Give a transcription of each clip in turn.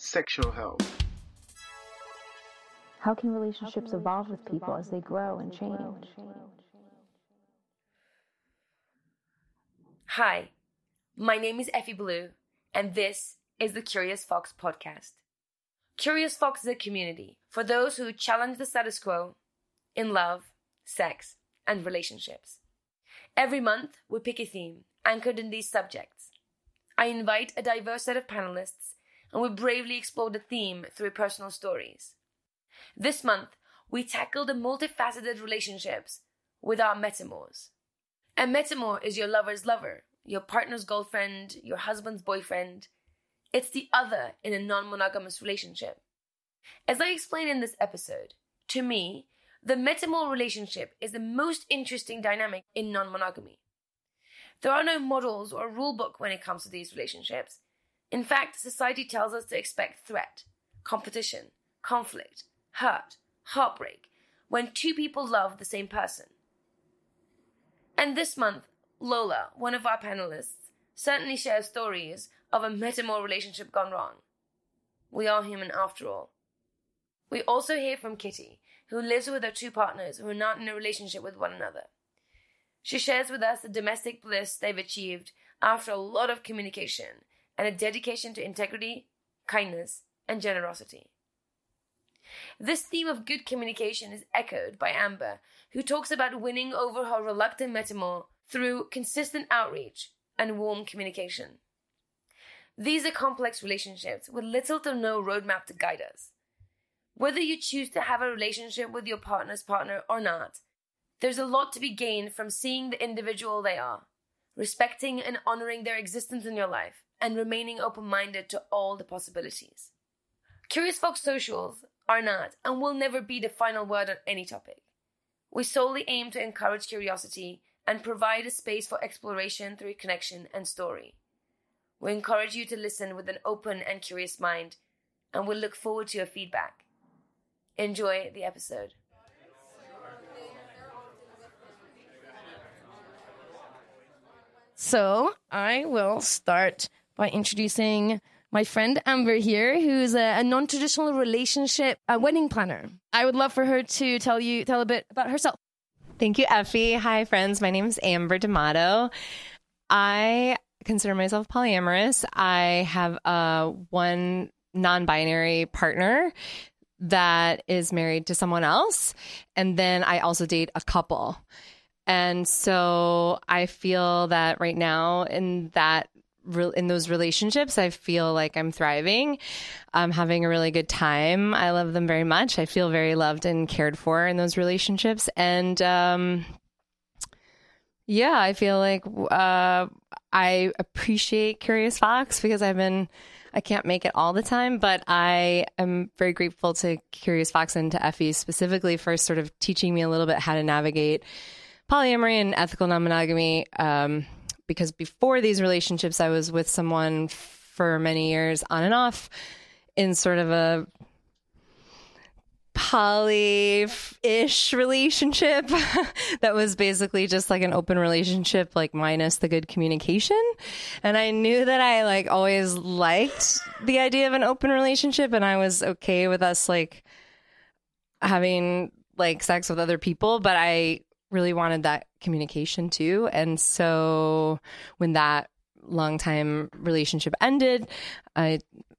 sexual health. How can relationships evolve with people as they grow and change? Hi, my name is Effie Blue, and this is the Curious Fox podcast. Curious Fox is a community for those who challenge the status quo in love, sex, and relationships. Every month, we pick a theme anchored in these subjects. I invite a diverse set of panelists, and we bravely explore the theme through personal stories. This month, we tackle the multifaceted relationships with our metamors. A metamor is your lover's lover, your partner's girlfriend, your husband's boyfriend. It's the other in a non monogamous relationship. As I explain in this episode, to me, the metamor relationship is the most interesting dynamic in non monogamy. There are no models or rule book when it comes to these relationships. In fact, society tells us to expect threat, competition, conflict, hurt, heartbreak when two people love the same person. And this month, Lola, one of our panelists, certainly shares stories of a metamor relationship gone wrong. We are human after all. We also hear from Kitty, who lives with her two partners who are not in a relationship with one another. She shares with us the domestic bliss they've achieved after a lot of communication and a dedication to integrity, kindness, and generosity. This theme of good communication is echoed by Amber, who talks about winning over her reluctant metamor through consistent outreach and warm communication. These are complex relationships with little to no roadmap to guide us. Whether you choose to have a relationship with your partner's partner or not, there's a lot to be gained from seeing the individual they are, respecting and honoring their existence in your life, and remaining open minded to all the possibilities. Curious Fox socials are not and will never be the final word on any topic. We solely aim to encourage curiosity and provide a space for exploration through connection and story. We encourage you to listen with an open and curious mind, and we look forward to your feedback. Enjoy the episode. So I will start by introducing my friend Amber here, who's a, a non-traditional relationship a wedding planner. I would love for her to tell you tell a bit about herself. Thank you, Effie. Hi, friends. My name is Amber D'Amato. I consider myself polyamorous. I have uh, one non binary partner that is married to someone else. And then I also date a couple. And so I feel that right now in that in those relationships, I feel like I'm thriving. I'm having a really good time. I love them very much. I feel very loved and cared for in those relationships. And um, yeah, I feel like uh, I appreciate Curious Fox because I've been. I can't make it all the time, but I am very grateful to Curious Fox and to Effie specifically for sort of teaching me a little bit how to navigate polyamory and ethical non monogamy. Um, because before these relationships, I was with someone for many years on and off in sort of a poly-ish relationship that was basically just like an open relationship like minus the good communication. And i knew that i like always liked the idea of an open relationship and i was okay with us like having like sex with other people but i really wanted that communication too and so when that long time relationship ended i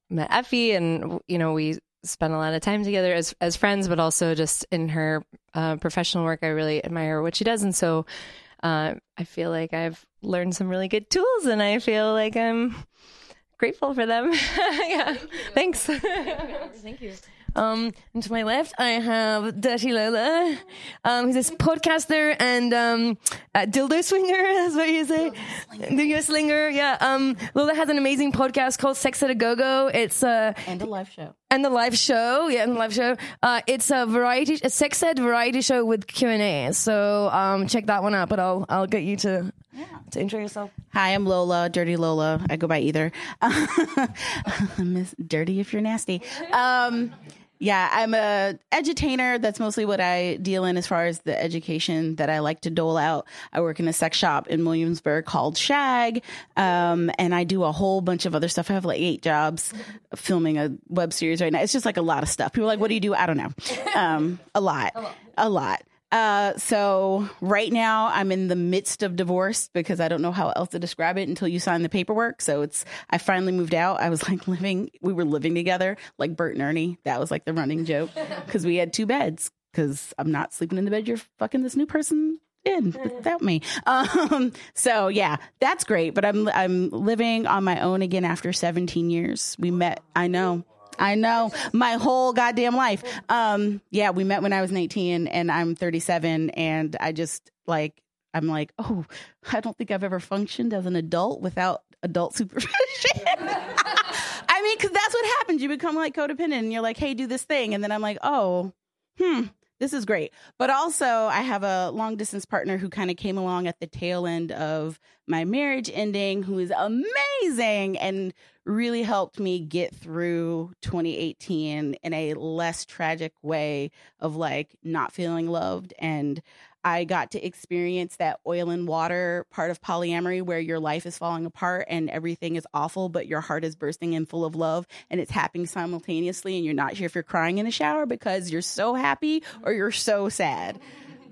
met effie and you know we spent a lot of time together as as friends, but also just in her uh, professional work. I really admire what she does, and so uh, I feel like I've learned some really good tools, and I feel like I'm grateful for them. yeah, Thanks. Thank you. Um, and to my left, I have Dirty Lola, um, who's this podcaster and um, a dildo swinger. That's what you say. Dildo slinger. Yeah. Um, Lola has an amazing podcast called Sex Ed A Go Go. It's uh, and a live show. and the live show. Yeah, and the live show. Uh, it's a variety, a sex ed variety show with Q and A. So um, check that one out. But I'll I'll get you to yeah. to intro yourself. Hi, I'm Lola, Dirty Lola. I go by either. Miss Dirty if you're nasty. Um, yeah, I'm a edutainer. That's mostly what I deal in as far as the education that I like to dole out. I work in a sex shop in Williamsburg called Shag, um, and I do a whole bunch of other stuff. I have like eight jobs filming a web series right now. It's just like a lot of stuff. People are like, "What do you do?" I don't know. Um, a lot, a lot. Uh, so right now I'm in the midst of divorce because I don't know how else to describe it until you sign the paperwork. So it's, I finally moved out. I was like living, we were living together like Bert and Ernie. That was like the running joke because we had two beds because I'm not sleeping in the bed. You're fucking this new person in without me. Um, so yeah, that's great. But I'm, I'm living on my own again after 17 years. We met, I know. I know my whole goddamn life. Um, yeah, we met when I was 19 and I'm 37 and I just like I'm like, "Oh, I don't think I've ever functioned as an adult without adult supervision." I mean, cuz that's what happens. You become like codependent and you're like, "Hey, do this thing." And then I'm like, "Oh, hmm, this is great. But also, I have a long distance partner who kind of came along at the tail end of my marriage ending, who is amazing and really helped me get through 2018 in a less tragic way of like not feeling loved and I got to experience that oil and water part of polyamory where your life is falling apart and everything is awful, but your heart is bursting and full of love and it's happening simultaneously. And you're not sure if you're crying in the shower because you're so happy mm-hmm. or you're so sad.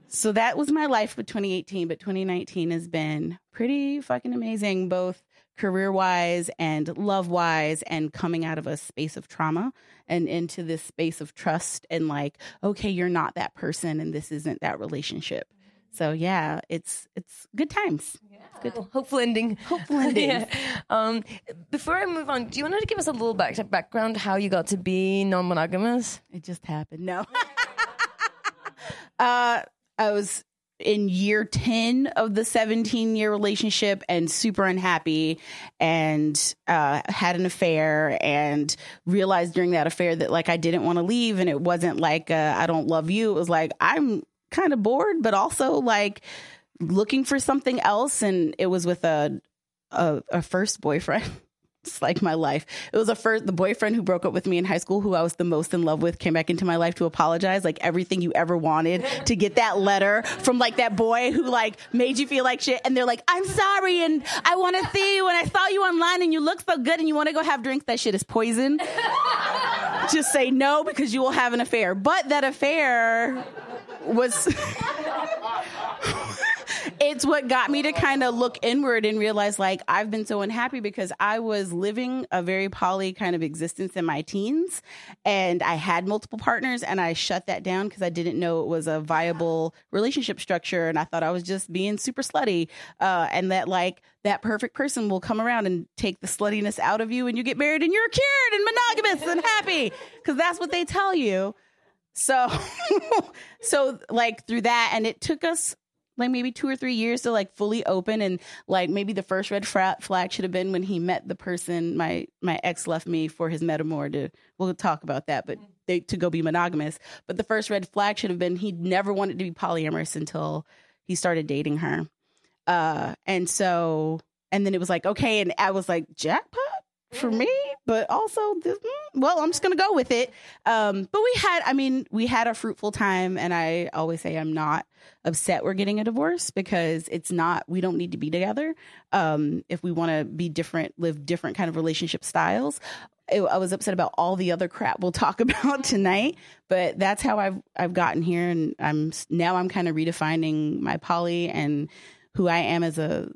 So that was my life with 2018, but 2019 has been pretty fucking amazing, both career wise and love wise, and coming out of a space of trauma and into this space of trust and like, okay, you're not that person and this isn't that relationship. So yeah, it's it's good times. Good. Hopeful ending. Hopeful ending. yeah. Um, before I move on, do you want to give us a little back background how you got to be non-monogamous? It just happened. No. uh, I was in year 10 of the 17 year relationship and super unhappy and uh, had an affair and realized during that affair that like I didn't want to leave and it wasn't like uh, I don't love you. It was like I'm kind of bored but also like looking for something else and it was with a a, a first boyfriend it's like my life. It was a first the boyfriend who broke up with me in high school, who I was the most in love with, came back into my life to apologize. Like everything you ever wanted to get that letter from like that boy who like made you feel like shit, and they're like, "I'm sorry, and I want to see you, and I saw you online, and you look so good, and you want to go have drinks." That shit is poison. Just say no because you will have an affair. But that affair was. It's what got me to kind of look inward and realize like I've been so unhappy because I was living a very poly kind of existence in my teens and I had multiple partners and I shut that down because I didn't know it was a viable relationship structure and I thought I was just being super slutty uh, and that like that perfect person will come around and take the sluttiness out of you and you get married and you're cured and monogamous and happy because that's what they tell you. So, so like through that, and it took us like maybe two or three years to like fully open and like maybe the first red flag should have been when he met the person my my ex left me for his metamor to we'll talk about that but they, to go be monogamous. But the first red flag should have been he never wanted to be polyamorous until he started dating her. Uh and so and then it was like okay and i was like jackpot for me, but also, mm, well, I'm just gonna go with it. Um, but we had, I mean, we had a fruitful time, and I always say I'm not upset we're getting a divorce because it's not. We don't need to be together. Um, if we want to be different, live different kind of relationship styles. It, I was upset about all the other crap we'll talk about tonight, but that's how I've I've gotten here, and I'm now I'm kind of redefining my poly and who I am as a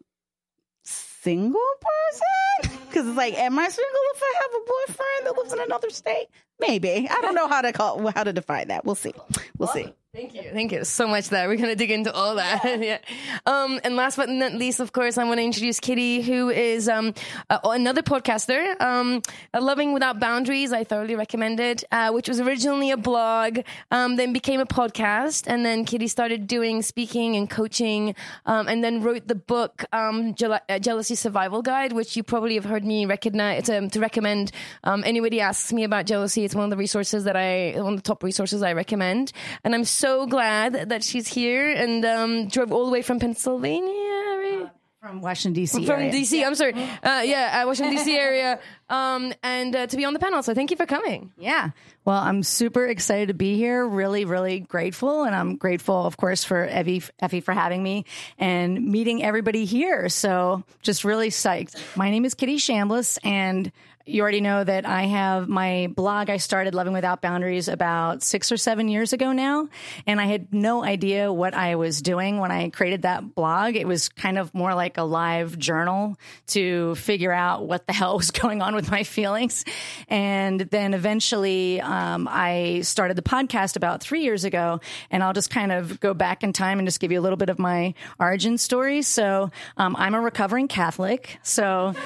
single person because it's like, am I single if I have a boyfriend that lives in another state? Maybe. I don't know how to call how to define that. We'll see. We'll see. Thank you. Thank you so much that We're going to dig into all that. yeah. Um, and last but not least, of course, I want to introduce Kitty, who is um, uh, another podcaster, um, Loving Without Boundaries. I thoroughly recommend it, uh, which was originally a blog, um, then became a podcast. And then Kitty started doing speaking and coaching, um, and then wrote the book, um, Jel- uh, Jealousy Survival Guide, which you probably have heard me recognize, to, to recommend anyone anybody asks me about jealousy, it's one of the resources that I, one of the top resources I recommend. And I'm so glad that she's here and um, drove all the way from Pennsylvania. Right? From Washington D.C. From area. DC, I'm sorry. Uh, yeah, uh, Washington DC area, um, and uh, to be on the panel. So thank you for coming. Yeah. Well, I'm super excited to be here. Really, really grateful. And I'm grateful, of course, for Evie, Effie for having me and meeting everybody here. So just really psyched. My name is Kitty Chambliss and you already know that I have my blog. I started Loving Without Boundaries about six or seven years ago now. And I had no idea what I was doing when I created that blog. It was kind of more like a live journal to figure out what the hell was going on with my feelings. And then eventually, um, I started the podcast about three years ago. And I'll just kind of go back in time and just give you a little bit of my origin story. So, um, I'm a recovering Catholic. So,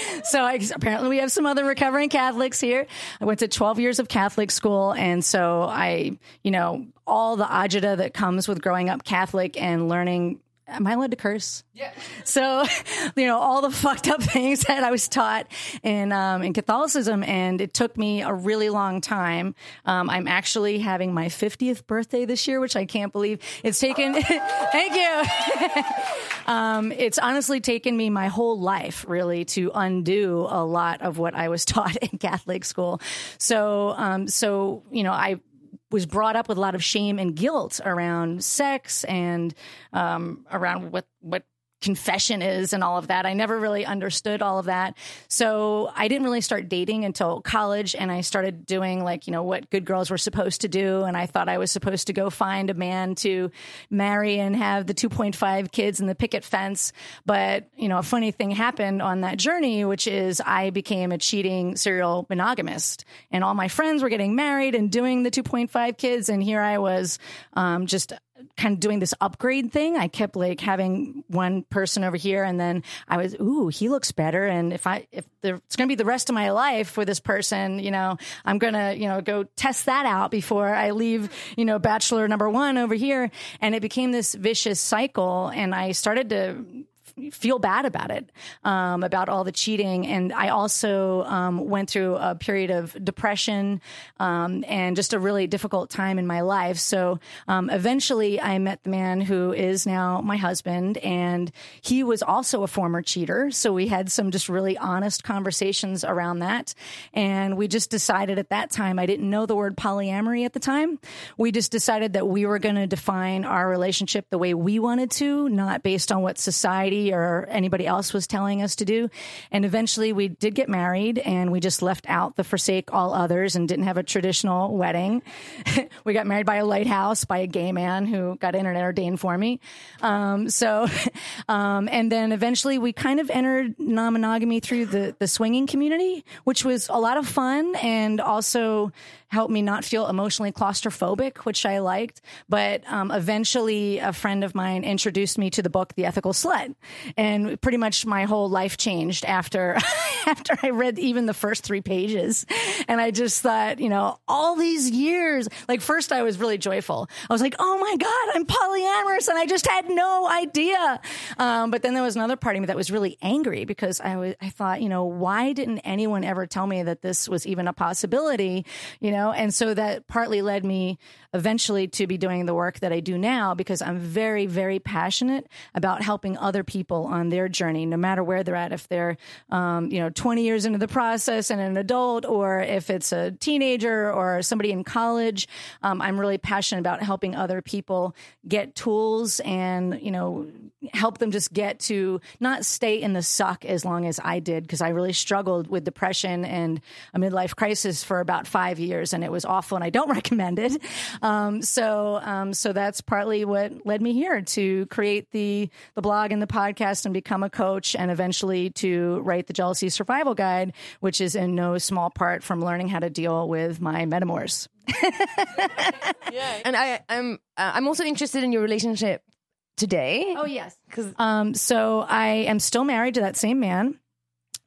so I, apparently we have some other recovering Catholics here. I went to 12 years of Catholic school. And so I, you know, all the agita that comes with growing up Catholic and learning. Am I allowed to curse? Yeah. So, you know, all the fucked up things that I was taught in um, in Catholicism, and it took me a really long time. Um, I'm actually having my 50th birthday this year, which I can't believe. It's taken. thank you. um, it's honestly taken me my whole life, really, to undo a lot of what I was taught in Catholic school. So, um, so you know, I was brought up with a lot of shame and guilt around sex and um, around what what confession is and all of that. I never really understood all of that. So I didn't really start dating until college and I started doing like, you know, what good girls were supposed to do. And I thought I was supposed to go find a man to marry and have the 2.5 kids and the picket fence. But, you know, a funny thing happened on that journey, which is I became a cheating serial monogamist and all my friends were getting married and doing the 2.5 kids. And here I was, um, just kind of doing this upgrade thing. I kept like having one person over here and then I was, ooh, he looks better. And if I, if there, it's going to be the rest of my life with this person, you know, I'm going to, you know, go test that out before I leave, you know, bachelor number one over here. And it became this vicious cycle. And I started to feel bad about it, um, about all the cheating. And I also um, went through a period of depression um, and just a really difficult time in my life. So um, eventually I met the man who is now my husband, and he was also a former cheater. So we had some just really honest conversations around that. And we just decided at that time, I didn't know the word polyamory at the time. We just decided that we were going to define our relationship the way we wanted to, not based on what society or anybody else was telling us to do. And eventually we did get married and we just left out the forsake all others and didn't have a traditional wedding. we got married by a lighthouse by a gay man who got internet ordained for me. Um, so, um, and then eventually we kind of entered non-monogamy through the, the swinging community, which was a lot of fun and also helped me not feel emotionally claustrophobic, which I liked. But um, eventually, a friend of mine introduced me to the book The Ethical Slut, and pretty much my whole life changed after after I read even the first three pages. And I just thought, you know, all these years, like first I was really joyful. I was like, oh my god, I'm polyamorous, and I just had no idea. Um, but then there was another part of me that was really angry because I was I thought, you know, why didn't anyone ever tell me that this was even a possibility? You know, and so that partly led me eventually to be doing the work that I do now because I'm very, very passionate about helping other people on their journey, no matter where they're at. If they're, um, you know, 20 years into the process and an adult, or if it's a teenager or somebody in college, um, I'm really passionate about helping other people get tools and, you know, help them just get to not stay in the suck as long as I did because I really struggled with depression and a midlife crisis for about five years and it was awful and I don't recommend it. Um, so, um, so that's partly what led me here to create the, the blog and the podcast and become a coach and eventually to write the jealousy survival guide, which is in no small part from learning how to deal with my metamors. yeah. And I, I'm, uh, I'm also interested in your relationship today. Oh yes, because um, so I am still married to that same man.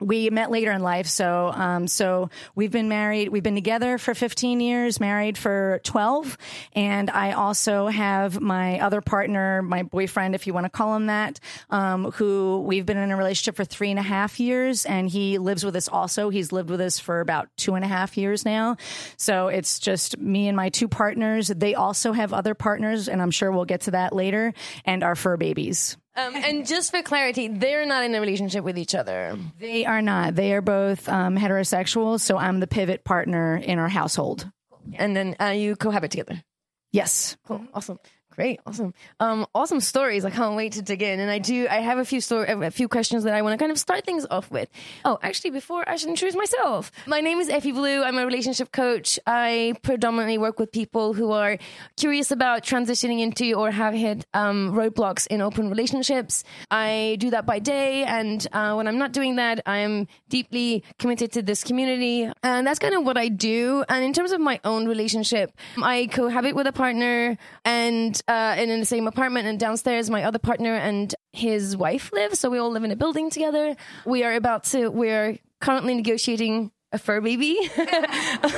We met later in life. So, um, so we've been married. We've been together for 15 years, married for 12. And I also have my other partner, my boyfriend, if you want to call him that, um, who we've been in a relationship for three and a half years. And he lives with us also. He's lived with us for about two and a half years now. So it's just me and my two partners. They also have other partners, and I'm sure we'll get to that later, and our fur babies. Um, and just for clarity, they're not in a relationship with each other. They are not. They are both um, heterosexual. So I'm the pivot partner in our household. And then uh, you cohabit together. Yes. Cool. Awesome. Great, awesome, um, awesome stories. I can't wait to dig in. And I do. I have a few story, a few questions that I want to kind of start things off with. Oh, actually, before I should introduce myself. My name is Effie Blue. I'm a relationship coach. I predominantly work with people who are curious about transitioning into or have hit um, roadblocks in open relationships. I do that by day, and uh, when I'm not doing that, I'm deeply committed to this community, and that's kind of what I do. And in terms of my own relationship, I cohabit with a partner and uh, and in the same apartment. And downstairs, my other partner and his wife live. So we all live in a building together. We are about to, we're currently negotiating a fur baby.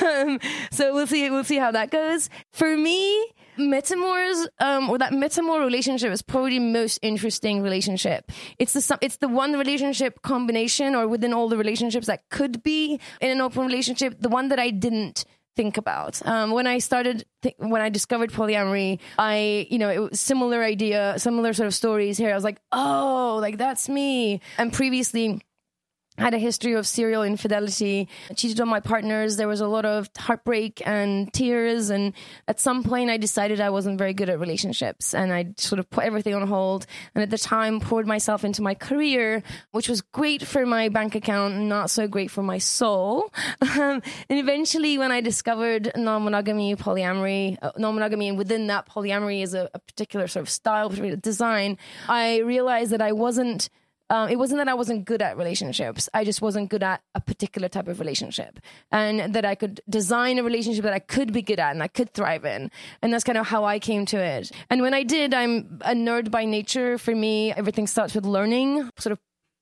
um, so we'll see, we'll see how that goes. For me, Metamors, um, or that Metamor relationship is probably the most interesting relationship. It's the it's the one relationship combination, or within all the relationships that could be in an open relationship, the one that I didn't think about. Um, when I started, th- when I discovered polyamory, I, you know, it was similar idea, similar sort of stories here. I was like, oh, like that's me. And previously, had a history of serial infidelity, cheated on my partners. There was a lot of heartbreak and tears. And at some point, I decided I wasn't very good at relationships and I sort of put everything on hold. And at the time, poured myself into my career, which was great for my bank account, not so great for my soul. Um, and eventually, when I discovered non monogamy, polyamory, uh, non monogamy, and within that, polyamory is a, a particular sort of style, particular design, I realized that I wasn't um, it wasn't that I wasn't good at relationships. I just wasn't good at a particular type of relationship, and that I could design a relationship that I could be good at and I could thrive in. And that's kind of how I came to it. And when I did, I'm a nerd by nature. For me, everything starts with learning, sort of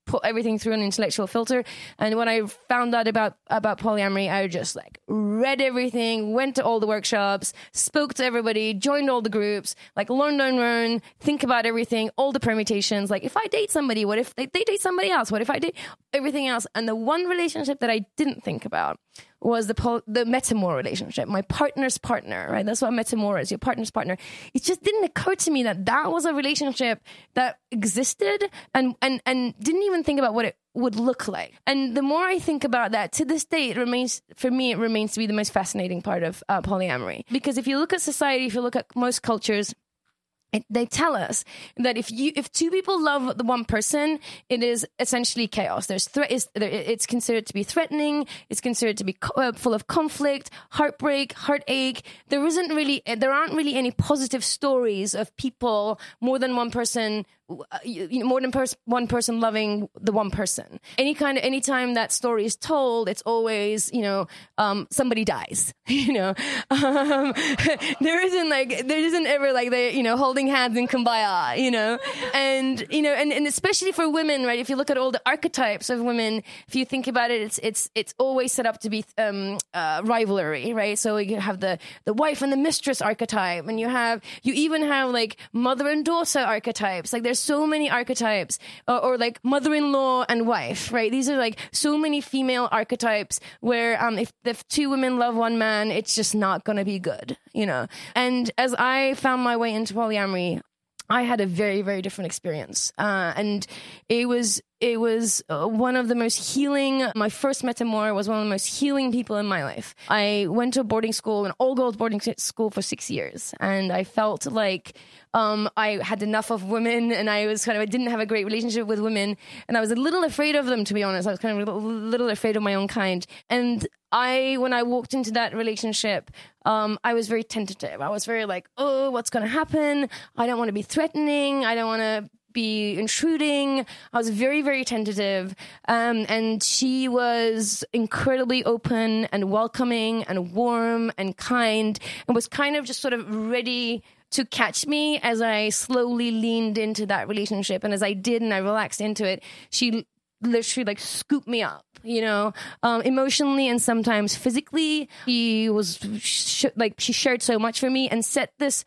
put everything through an intellectual filter. And when I found out about about polyamory, I just like read everything, went to all the workshops, spoke to everybody, joined all the groups, like learn, learn, learn, think about everything, all the permutations. Like if I date somebody, what if they, they date somebody else? What if I date everything else? And the one relationship that I didn't think about was the the metamor relationship, my partner's partner, right? That's what metamor is, your partner's partner. It just didn't occur to me that that was a relationship that existed and, and, and didn't even think about what it would look like. And the more I think about that, to this day, it remains, for me, it remains to be the most fascinating part of uh, polyamory. Because if you look at society, if you look at most cultures, they tell us that if you if two people love the one person, it is essentially chaos. There's threat. It's, it's considered to be threatening. It's considered to be co- uh, full of conflict, heartbreak, heartache. There isn't really there aren't really any positive stories of people more than one person uh, more than pers- one person loving the one person. Any kind of anytime that story is told, it's always you know um, somebody dies. You know, um, there isn't like there isn't ever like they you know holding hands in kumbaya. You know, and you know, and, and especially for women, right? If you look at all the archetypes of women, if you think about it, it's it's it's always set up to be um, uh, rivalry, right? So you have the the wife and the mistress archetype, and you have you even have like mother and daughter archetypes. Like there's so many archetypes, or, or like mother-in-law and wife, right? These are like so many female archetypes where um, if if two women love one man, it's just not going to be good, you know. And as I found my way into polyamory, I had a very, very different experience, uh, and it was it was uh, one of the most healing. My first metamor was one of the most healing people in my life. I went to a boarding school, an all girls boarding school for six years, and I felt like um, I had enough of women, and I was kind of I didn't have a great relationship with women, and I was a little afraid of them, to be honest. I was kind of a little, afraid of my own kind, and I, when I walked into that relationship, um, I was very tentative. I was very like, oh, what's going to happen? I don't want to be threatening. I don't want to be intruding. I was very, very tentative. Um, and she was incredibly open and welcoming and warm and kind and was kind of just sort of ready to catch me as I slowly leaned into that relationship. And as I did and I relaxed into it, she literally like scooped me up, you know, um, emotionally and sometimes physically. He was sh- like, she shared so much for me and set this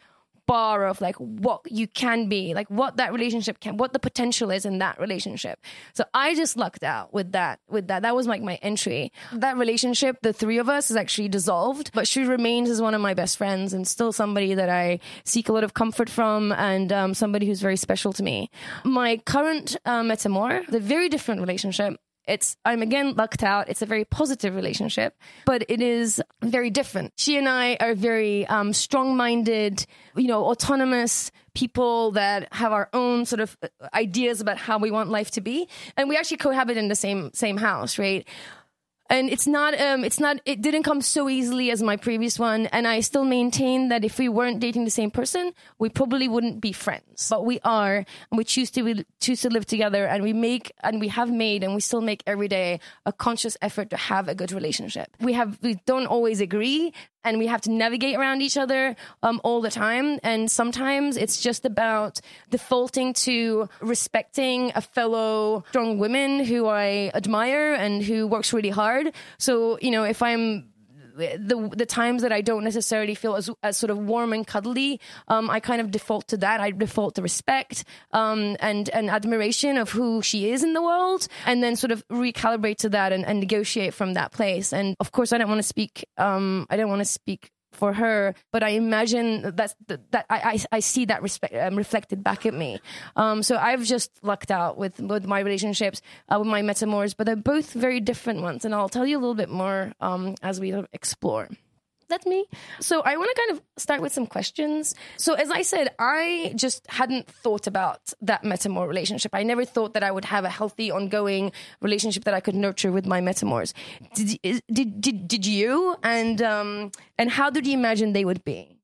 bar of like what you can be, like what that relationship can, what the potential is in that relationship. So I just lucked out with that, with that. That was like my entry. That relationship, the three of us is actually dissolved, but she remains as one of my best friends and still somebody that I seek a lot of comfort from and um, somebody who's very special to me. My current uh, metamor, the very different relationship it's I'm again lucked out. It's a very positive relationship, but it is very different. She and I are very um, strong-minded, you know, autonomous people that have our own sort of uh, ideas about how we want life to be, and we actually cohabit in the same same house, right? And it's not um it's not it didn't come so easily as my previous one. And i still maintain that if we weren't dating the same person we probably wouldn't be friends. But we are and we choose to we choose to live together. And we make and we have made and we still make every day a conscious effort to have a good relationship. We have we don't always agree and we have to navigate around each other um, all the time. And sometimes it's just about defaulting to respecting a fellow strong woman who I admire and who works really hard. So, you know, if I'm the the times that I don't necessarily feel as, as sort of warm and cuddly, um, I kind of default to that. I default to respect um, and and admiration of who she is in the world, and then sort of recalibrate to that and, and negotiate from that place. And of course, I don't want to speak. Um, I don't want to speak for her, but I imagine that's that I, I, I see that respect um, reflected back at me. Um, so I've just lucked out with with my relationships uh, with my metamors, but they're both very different ones, and I'll tell you a little bit more um, as we explore that's me. So I want to kind of start with some questions. So as I said, I just hadn't thought about that metamor relationship. I never thought that I would have a healthy, ongoing relationship that I could nurture with my metamors. Did did did, did you? And um and how did you imagine they would be?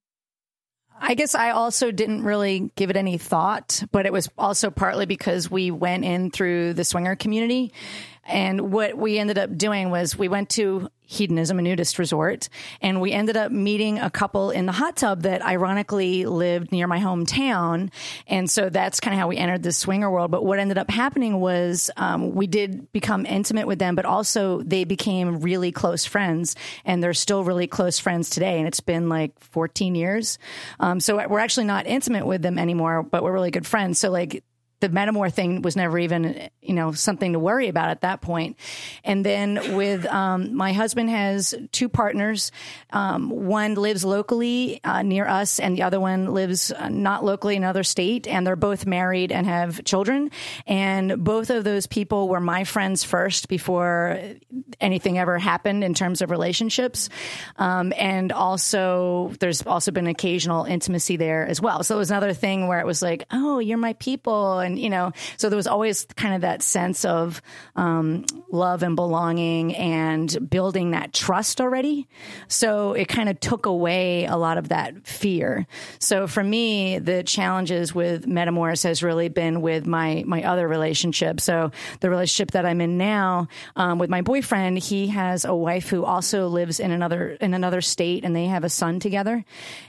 I guess I also didn't really give it any thought, but it was also partly because we went in through the swinger community and what we ended up doing was we went to hedonism, a nudist resort, and we ended up meeting a couple in the hot tub that ironically lived near my hometown. And so that's kind of how we entered the swinger world. But what ended up happening was um, we did become intimate with them, but also they became really close friends, and they're still really close friends today. And it's been like 14 years. Um, so we're actually not intimate with them anymore, but we're really good friends. So like the metamor thing was never even you know something to worry about at that point. point. And then with um, my husband has two partners. Um, one lives locally uh, near us and the other one lives uh, not locally in another state and they're both married and have children. And both of those people were my friends first before anything ever happened in terms of relationships. Um, and also there's also been occasional intimacy there as well. So it was another thing where it was like oh you're my people and and you know, so there was always kind of that sense of um, love and belonging and building that trust already. So it kind of took away a lot of that fear. So for me, the challenges with Metamors has really been with my my other relationship. So the relationship that I'm in now um, with my boyfriend, he has a wife who also lives in another in another state, and they have a son together.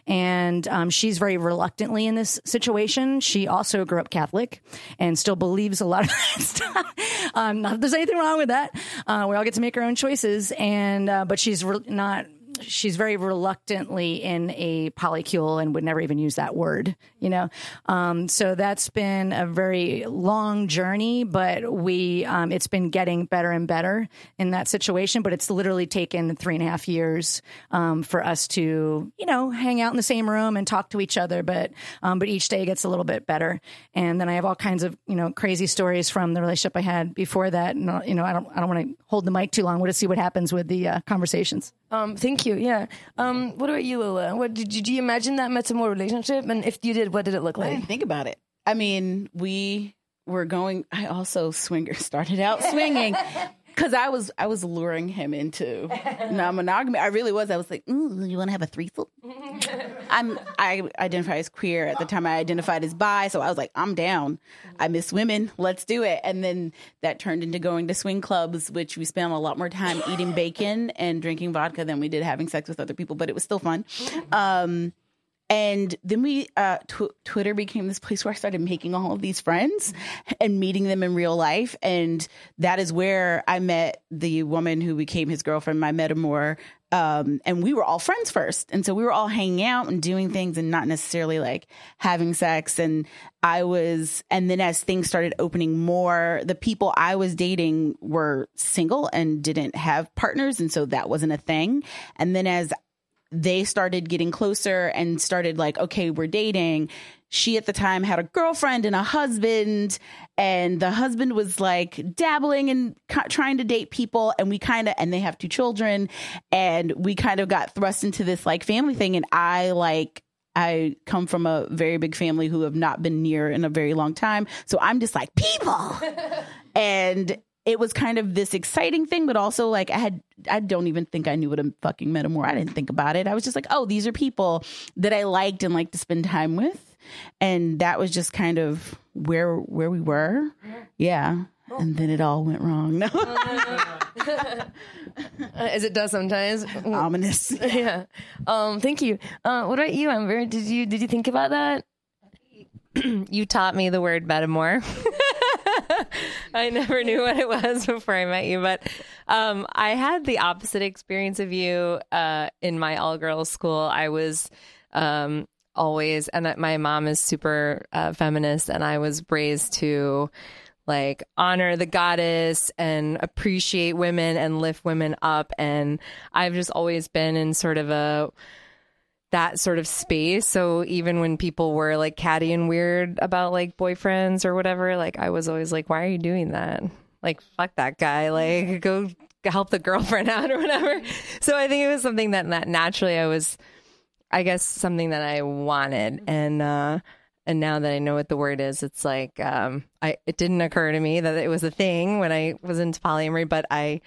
And um, she's very reluctantly in this situation. She also grew up Catholic, and still believes a lot of that stuff. Um, not that there's anything wrong with that. Uh, we all get to make our own choices, and uh, but she's re- not she's very reluctantly in a polycule and would never even use that word, you know. Um, so that's been a very long journey, but we um, it's been getting better and better in that situation. But it's literally taken three and a half years um, for us to, you know, hang out in the same room and talk to each other. But um, but each day gets a little bit better. And then I have all kinds of you know crazy stories from the relationship I had before that. And you know, I don't I don't want to hold the mic too long. We'll just see what happens with the uh, conversations. Um, thank you. Yeah. Um, what about you, Lola? What did, did you imagine that metamor relationship? And if you did, what did it look like? I didn't think about it. I mean, we were going. I also swinger started out swinging because I was I was luring him into non monogamy. I really was. I was like, "Ooh, you want to have a threesome?" I'm I identify as queer at the time. I identified as bi, so I was like, "I'm down. I miss women. Let's do it." And then that turned into going to swing clubs, which we spent a lot more time eating bacon and drinking vodka than we did having sex with other people. But it was still fun. Um, And then we, uh, tw- Twitter became this place where I started making all of these friends and meeting them in real life. And that is where I met the woman who became his girlfriend, my metamor. Um, and we were all friends first. And so we were all hanging out and doing things and not necessarily like having sex. And I was, and then as things started opening more, the people I was dating were single and didn't have partners. And so that wasn't a thing. And then as they started getting closer and started like, okay, we're dating. She at the time had a girlfriend and a husband, and the husband was like dabbling and trying to date people. And we kind of, and they have two children, and we kind of got thrust into this like family thing. And I like, I come from a very big family who have not been near in a very long time. So I'm just like, people. and it was kind of this exciting thing, but also like I had, I don't even think I knew what a fucking metamor. I didn't think about it. I was just like, oh, these are people that I liked and liked to spend time with. And that was just kind of where, where we were. Yeah. And then it all went wrong. No. As it does sometimes. Ominous. yeah. Um, thank you. Uh, what about you, Amber? Did you, did you think about that? you taught me the word metamor. I never knew what it was before I met you, but um, I had the opposite experience of you uh, in my all girls school. I was um, always, and my mom is super uh, feminist, and I was raised to like honor the goddess and appreciate women and lift women up. And I've just always been in sort of a that sort of space. So even when people were like catty and weird about like boyfriends or whatever, like I was always like, why are you doing that? Like, fuck that guy. Like, go help the girlfriend out or whatever. So I think it was something that, that naturally I was, I guess, something that I wanted. And, uh, and now that I know what the word is, it's like, um, I, it didn't occur to me that it was a thing when I was into polyamory, but I,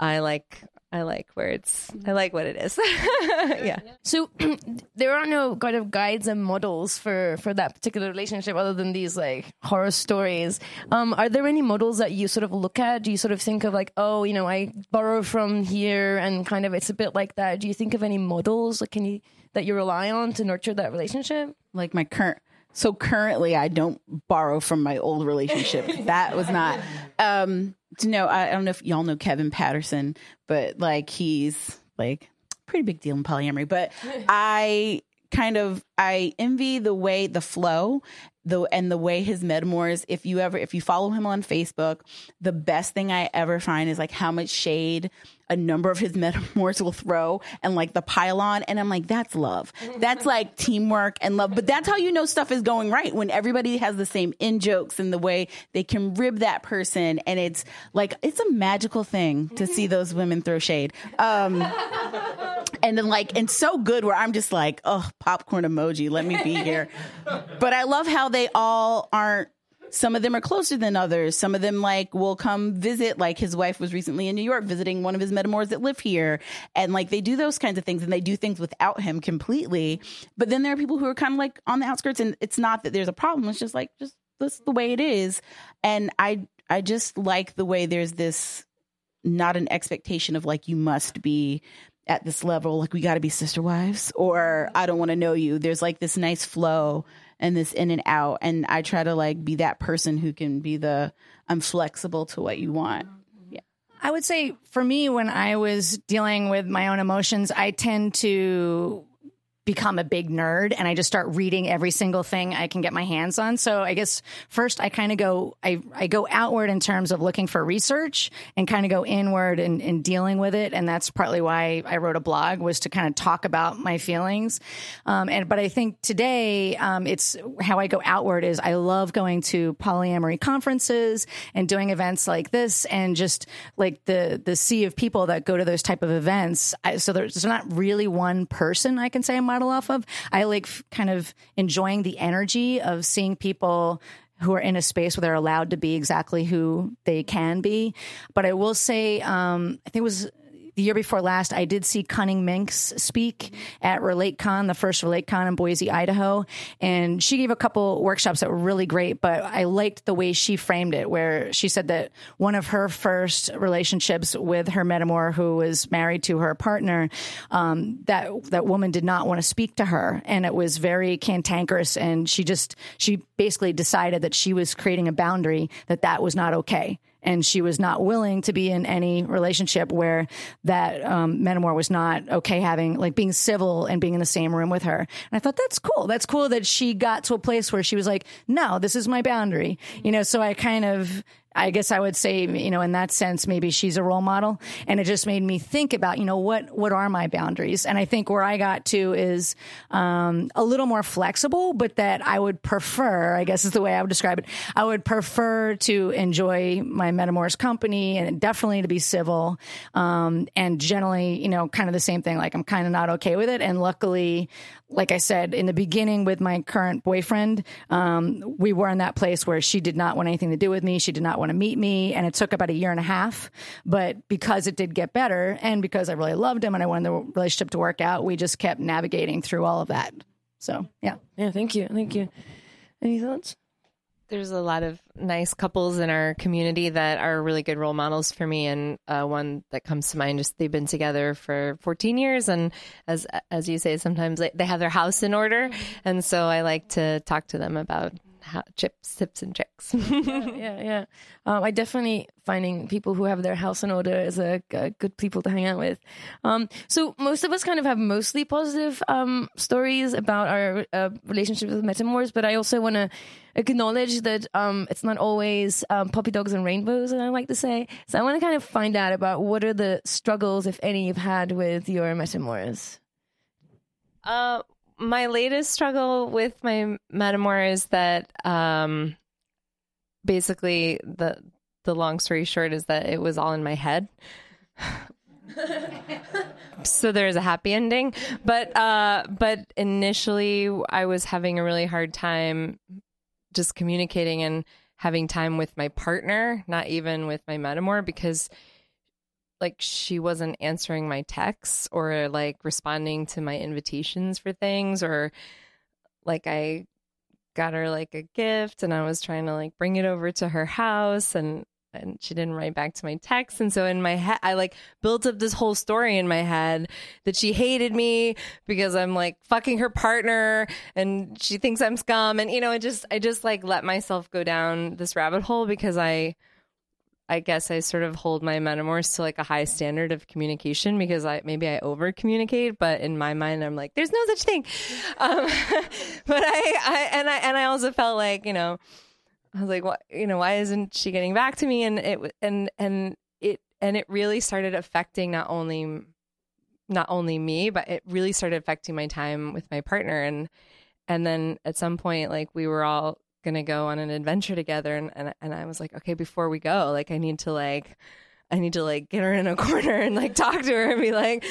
I like I like where it's I like what it is. yeah. So there are no kind of guides and models for for that particular relationship other than these like horror stories. Um, are there any models that you sort of look at? Do you sort of think of like, oh, you know, I borrow from here and kind of it's a bit like that. Do you think of any models like can you that you rely on to nurture that relationship? Like my current so currently I don't borrow from my old relationship. that was not um to know, I, I don't know if y'all know Kevin Patterson, but like he's like pretty big deal in polyamory. But I kind of I envy the way the flow the and the way his metamors if you ever if you follow him on Facebook the best thing I ever find is like how much shade a number of his metamors will throw and like the pylon. And I'm like, that's love. That's like teamwork and love. But that's how you know stuff is going right when everybody has the same in jokes and the way they can rib that person. And it's like, it's a magical thing to see those women throw shade. Um, and then like, and so good where I'm just like, oh, popcorn emoji, let me be here. But I love how they all aren't some of them are closer than others. Some of them like will come visit. Like his wife was recently in New York visiting one of his metamors that live here, and like they do those kinds of things, and they do things without him completely. But then there are people who are kind of like on the outskirts, and it's not that there's a problem. It's just like just that's the way it is. And I I just like the way there's this not an expectation of like you must be at this level like we got to be sister wives or I don't want to know you. There's like this nice flow and this in and out. And I try to like be that person who can be the I'm flexible to what you want. Yeah. I would say for me, when I was dealing with my own emotions, I tend to become a big nerd and I just start reading every single thing I can get my hands on. So I guess first I kind of go, I, I go outward in terms of looking for research and kind of go inward and, and dealing with it. And that's partly why I wrote a blog was to kind of talk about my feelings. Um, and, but I think today, um, it's how I go outward is I love going to polyamory conferences and doing events like this and just like the, the sea of people that go to those type of events. I, so there's, there's not really one person I can say I'm model off of. I like kind of enjoying the energy of seeing people who are in a space where they're allowed to be exactly who they can be. But I will say, um, I think it was the year before last, I did see Cunning Minx speak at RelateCon, the first RelateCon in Boise, Idaho, and she gave a couple workshops that were really great. But I liked the way she framed it, where she said that one of her first relationships with her metamor, who was married to her partner, um, that that woman did not want to speak to her, and it was very cantankerous, and she just she basically decided that she was creating a boundary that that was not okay and she was not willing to be in any relationship where that um, was not okay having like being civil and being in the same room with her. And I thought that's cool. That's cool that she got to a place where she was like, no, this is my boundary. You know, so I kind of I guess I would say, you know, in that sense, maybe she's a role model. And it just made me think about, you know, what, what are my boundaries? And I think where I got to is, um, a little more flexible, but that I would prefer, I guess is the way I would describe it. I would prefer to enjoy my metamor's company and definitely to be civil. Um, and generally, you know, kind of the same thing. Like I'm kind of not okay with it. And luckily, like I said in the beginning with my current boyfriend, um, we were in that place where she did not want anything to do with me. She did not want to meet me, and it took about a year and a half. But because it did get better, and because I really loved him and I wanted the relationship to work out, we just kept navigating through all of that. So yeah, yeah. Thank you, thank you. Any thoughts? There's a lot of nice couples in our community that are really good role models for me, and uh, one that comes to mind just they've been together for 14 years, and as as you say, sometimes they, they have their house in order, and so I like to talk to them about how, chips, tips, and tricks. yeah, yeah. yeah. Um, I definitely finding people who have their house in order is a, a good people to hang out with. Um, so most of us kind of have mostly positive um, stories about our uh, relationship with metamors, but I also want to acknowledge that um, it's not always um, puppy dogs and rainbows, as I like to say. So I want to kind of find out about what are the struggles, if any, you've had with your metamors. Uh, my latest struggle with my metamor is that um, basically the the long story short is that it was all in my head. so there's a happy ending, but uh, but initially I was having a really hard time just communicating and having time with my partner, not even with my metamor, because like she wasn't answering my texts or like responding to my invitations for things or like I got her like a gift and I was trying to like bring it over to her house and and she didn't write back to my text and so in my head I like built up this whole story in my head that she hated me because I'm like fucking her partner and she thinks I'm scum. And you know I just I just like let myself go down this rabbit hole because I I guess I sort of hold my metamors to like a high standard of communication because I maybe I over communicate, but in my mind I'm like, there's no such thing. Um, but I, I and I and I also felt like you know, I was like, what you know, why isn't she getting back to me? And it and and it and it really started affecting not only not only me, but it really started affecting my time with my partner and and then at some point like we were all gonna go on an adventure together and, and and I was like, okay, before we go, like I need to like I need to like get her in a corner and like talk to her and be like,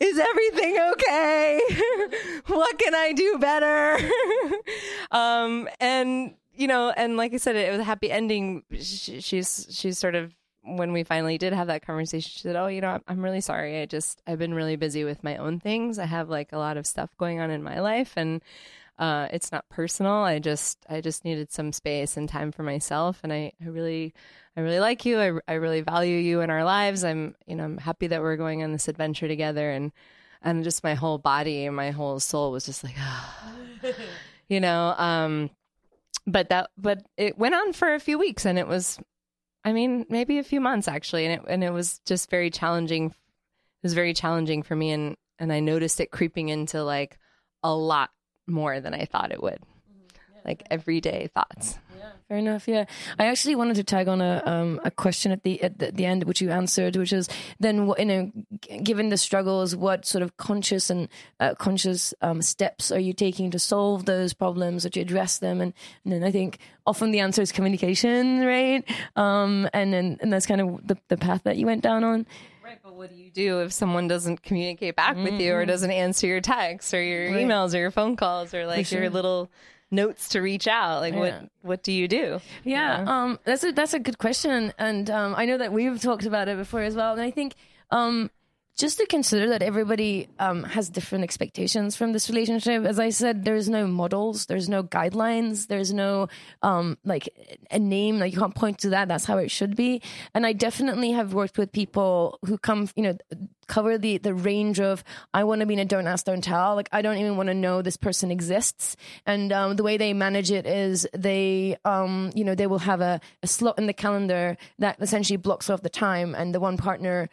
is everything okay? what can I do better? um and you know, and like I said, it was a happy ending. She, she's she's sort of when we finally did have that conversation, she said, "Oh, you know, I'm really sorry. I just I've been really busy with my own things. I have like a lot of stuff going on in my life, and uh, it's not personal. I just I just needed some space and time for myself, and I, I really I really like you. I, I really value you in our lives. I'm you know I'm happy that we're going on this adventure together, and and just my whole body my whole soul was just like, oh. you know. Um, but that but it went on for a few weeks, and it was, I mean, maybe a few months actually, and it and it was just very challenging. It was very challenging for me, and and I noticed it creeping into like a lot more than I thought it would. Like everyday thoughts. Yeah, fair enough. Yeah, I actually wanted to tag on a um, a question at the at the, the end, which you answered, which is then you know, given the struggles, what sort of conscious and uh, conscious um, steps are you taking to solve those problems or to address them? And, and then I think often the answer is communication, right? Um, and then and that's kind of the, the path that you went down on. Right, but what do you do if someone doesn't communicate back mm-hmm. with you or mm-hmm. doesn't answer your texts or your right. emails or your phone calls or like sure. your little notes to reach out like yeah. what what do you do yeah know? um that's a that's a good question and um i know that we've talked about it before as well and i think um just to consider that everybody um, has different expectations from this relationship. As I said, there's no models, there's no guidelines, there's no um, like a name. Like you can't point to that. That's how it should be. And I definitely have worked with people who come, you know, cover the the range of I want to be in a don't ask, don't tell. Like I don't even want to know this person exists. And um, the way they manage it is they, um, you know, they will have a, a slot in the calendar that essentially blocks off the time, and the one partner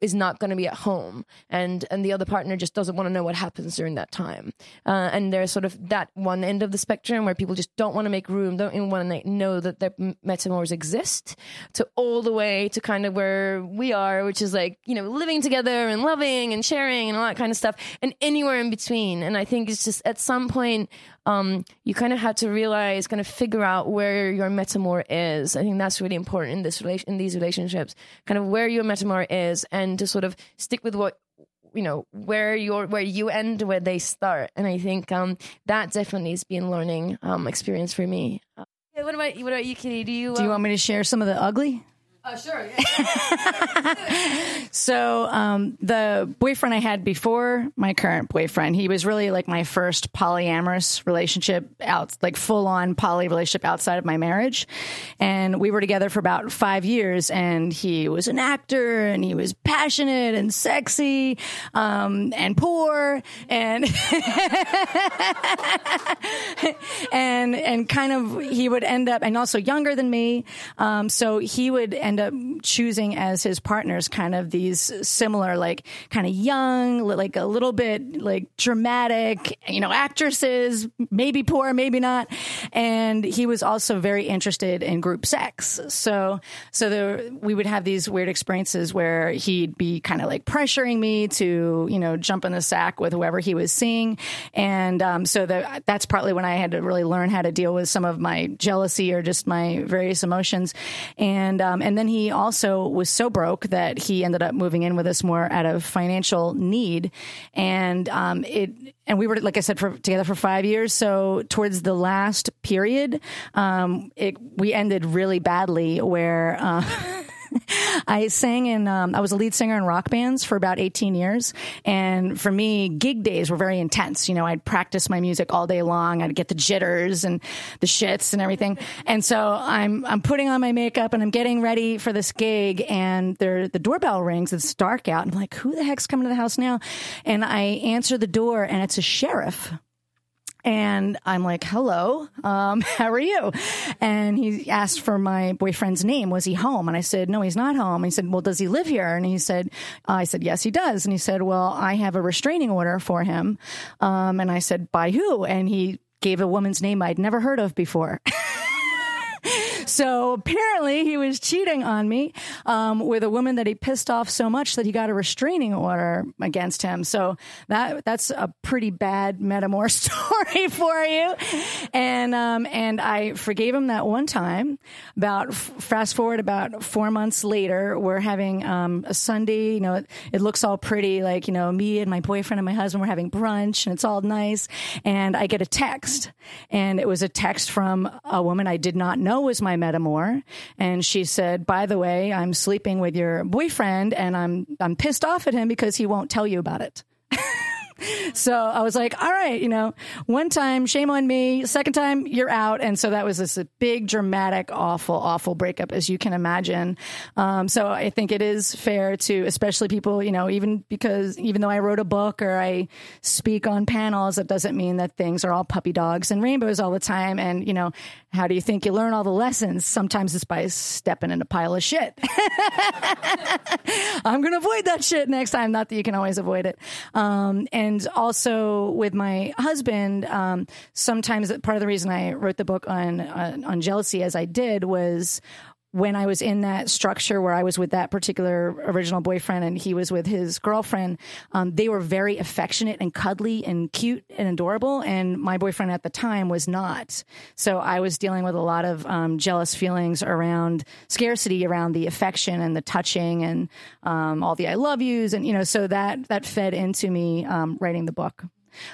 is not going to be at home. And and the other partner just doesn't want to know what happens during that time. Uh, and there's sort of that one end of the spectrum where people just don't want to make room don't even want to know that their metamors exist to all the way to kind of where we are which is like you know living together and loving and sharing and all that kind of stuff and anywhere in between. And i think it's just at some point um, you kind of have to realize, kind of figure out where your metamor is. I think that's really important in this relation, in these relationships, kind of where your metamor is, and to sort of stick with what you know where your where you end where they start and i think um that definitely has been learning um experience for me uh, what about what about you Kitty do you Do you want me to share some of the ugly? Uh, sure So, um, the boyfriend I had before my current boyfriend, he was really like my first polyamorous relationship out, like full on poly relationship outside of my marriage. And we were together for about five years and he was an actor and he was passionate and sexy, um, and poor and, and, and kind of, he would end up, and also younger than me. Um, so he would end up choosing as his partners kind of these similar, like kind of young, like a little bit like dramatic, you know, actresses, maybe poor, maybe not. And he was also very interested in group sex. So, so there, we would have these weird experiences where he'd be kind of like pressuring me to, you know, jump in the sack with whoever he was seeing. And, um, so that, that's partly when I had to really learn how to deal with some of my jealousy or just my various emotions. And, um, and then he also was so broke that he ended up moving in with us more out of financial need. And, um, it, and we were, like I said, for together for five years. So towards the last period, um, it, we ended really badly where, uh, I sang in, um, I was a lead singer in rock bands for about 18 years. And for me, gig days were very intense. You know, I'd practice my music all day long. I'd get the jitters and the shits and everything. And so I'm, I'm putting on my makeup and I'm getting ready for this gig and there, the doorbell rings. It's dark out. I'm like, who the heck's coming to the house now? And I answer the door and it's a sheriff. And I'm like, hello, um, how are you? And he asked for my boyfriend's name. Was he home? And I said, no, he's not home. He said, well, does he live here? And he said, I said, yes, he does. And he said, well, I have a restraining order for him. Um, and I said, by who? And he gave a woman's name I'd never heard of before. So apparently he was cheating on me um, with a woman that he pissed off so much that he got a restraining order against him. So that that's a pretty bad metamor story for you. And um, and I forgave him that one time. About fast forward about four months later, we're having um, a Sunday. You know, it, it looks all pretty, like you know, me and my boyfriend and my husband were having brunch, and it's all nice. And I get a text, and it was a text from a woman I did not know was my metamor, and she said, "By the way, I'm sleeping with your boyfriend, and I'm I'm pissed off at him because he won't tell you about it." so I was like, all right, you know, one time, shame on me. Second time, you're out. And so that was this big, dramatic, awful, awful breakup, as you can imagine. Um, so I think it is fair to, especially people, you know, even because even though I wrote a book or I speak on panels, that doesn't mean that things are all puppy dogs and rainbows all the time. And, you know, how do you think you learn all the lessons? Sometimes it's by stepping in a pile of shit. I'm going to avoid that shit next time. Not that you can always avoid it. Um, and also with my husband, um, sometimes part of the reason I wrote the book on, on, on jealousy as I did was when I was in that structure where I was with that particular original boyfriend and he was with his girlfriend, um, they were very affectionate and cuddly and cute and adorable. And my boyfriend at the time was not. So I was dealing with a lot of um, jealous feelings around scarcity, around the affection and the touching and um, all the I love yous. And, you know, so that, that fed into me um, writing the book.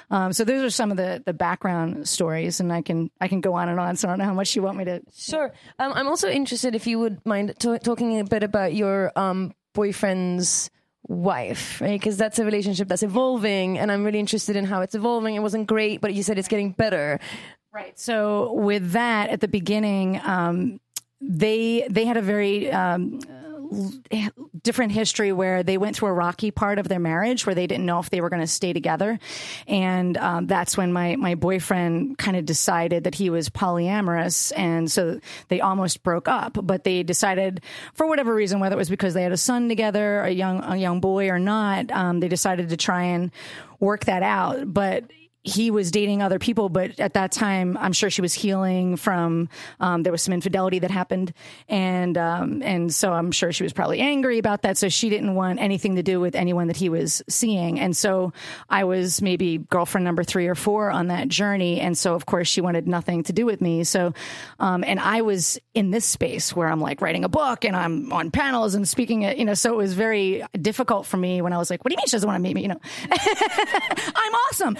Um, so those are some of the the background stories, and I can I can go on and on. So I don't know how much you want me to. Sure. Um, I'm also interested if you would mind t- talking a bit about your um, boyfriend's wife, right? Because that's a relationship that's evolving, and I'm really interested in how it's evolving. It wasn't great, but you said it's getting better. Right. So with that, at the beginning, um, they they had a very um, different history where they went through a rocky part of their marriage where they didn't know if they were going to stay together, and um, that's when my my boyfriend kind of decided that he was polyamorous, and so they almost broke up. But they decided, for whatever reason, whether it was because they had a son together, a young a young boy or not, um, they decided to try and work that out. But he was dating other people, but at that time, I'm sure she was healing from um, there was some infidelity that happened, and um, and so I'm sure she was probably angry about that. So she didn't want anything to do with anyone that he was seeing, and so I was maybe girlfriend number three or four on that journey, and so of course she wanted nothing to do with me. So, um, and I was in this space where I'm like writing a book and I'm on panels and speaking at you know, so it was very difficult for me when I was like, what do you mean she doesn't want to meet me? You know, I'm awesome.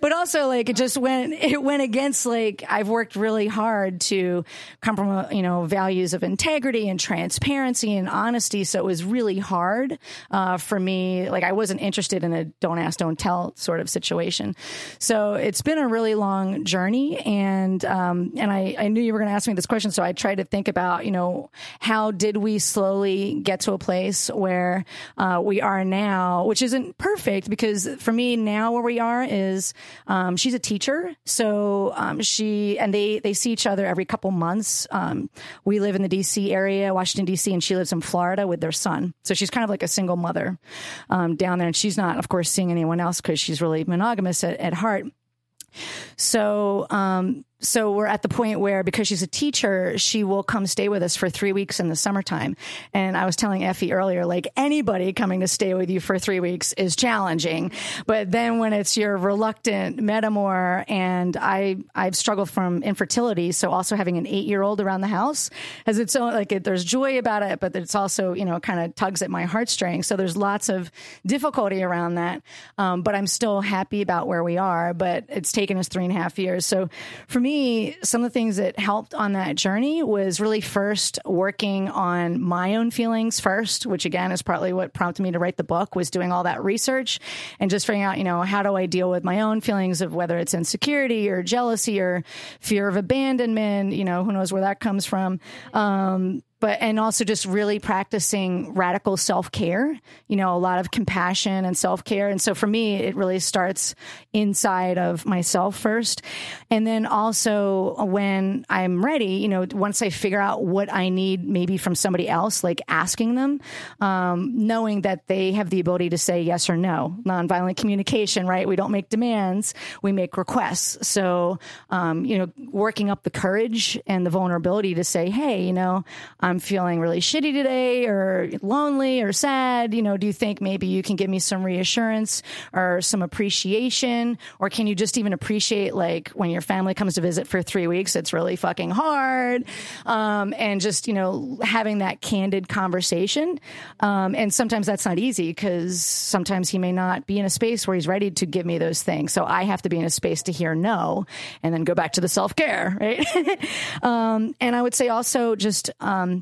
But also like it just went it went against like I've worked really hard to compromise you know values of integrity and transparency and honesty. So it was really hard uh, for me. Like I wasn't interested in a don't ask, don't tell sort of situation. So it's been a really long journey, and um, and I, I knew you were going to ask me this question, so I tried to think about you know how did we slowly get to a place where uh, we are now, which isn't perfect because for me now where we are is um, she's a teacher, so um, she and they they see each other every couple months. Um, we live in the D.C. area, Washington D.C., and she lives in Florida with their son. So she's kind of like a single mother um, down there, and she's not, of course, seeing anyone else because she's really monogamous at, at heart. So, um, so we're at the point where because she's a teacher, she will come stay with us for three weeks in the summertime. And I was telling Effie earlier, like anybody coming to stay with you for three weeks is challenging. But then when it's your reluctant metamor and I, I've struggled from infertility. So also having an eight year old around the house has its own, like it, there's joy about it, but it's also, you know, kind of tugs at my heartstrings. So there's lots of difficulty around that. Um, but I'm still happy about where we are, but it's taken us three and a half years. So for me, me, some of the things that helped on that journey was really first working on my own feelings first, which again is partly what prompted me to write the book was doing all that research and just figuring out, you know, how do I deal with my own feelings of whether it's insecurity or jealousy or fear of abandonment, you know, who knows where that comes from. Um, but and also just really practicing radical self-care you know a lot of compassion and self-care. And so for me it really starts inside of myself first. And then also when i'm ready you know once i figure out what i need maybe from somebody else like asking them um, knowing that they have the ability to say yes or no. Nonviolent communication right? We don't make demands we make requests. So um, you know working up the courage and the vulnerability to say hey you know I'm feeling really shitty today or lonely or sad, you know, do you think maybe you can give me some reassurance or some appreciation? Or can you just even appreciate like when your family comes to visit for three weeks, it's really fucking hard. Um, and just, you know, having that candid conversation. Um, and sometimes that's not easy because sometimes he may not be in a space where he's ready to give me those things. So I have to be in a space to hear no and then go back to the self care, right? um, and I would say also just, um,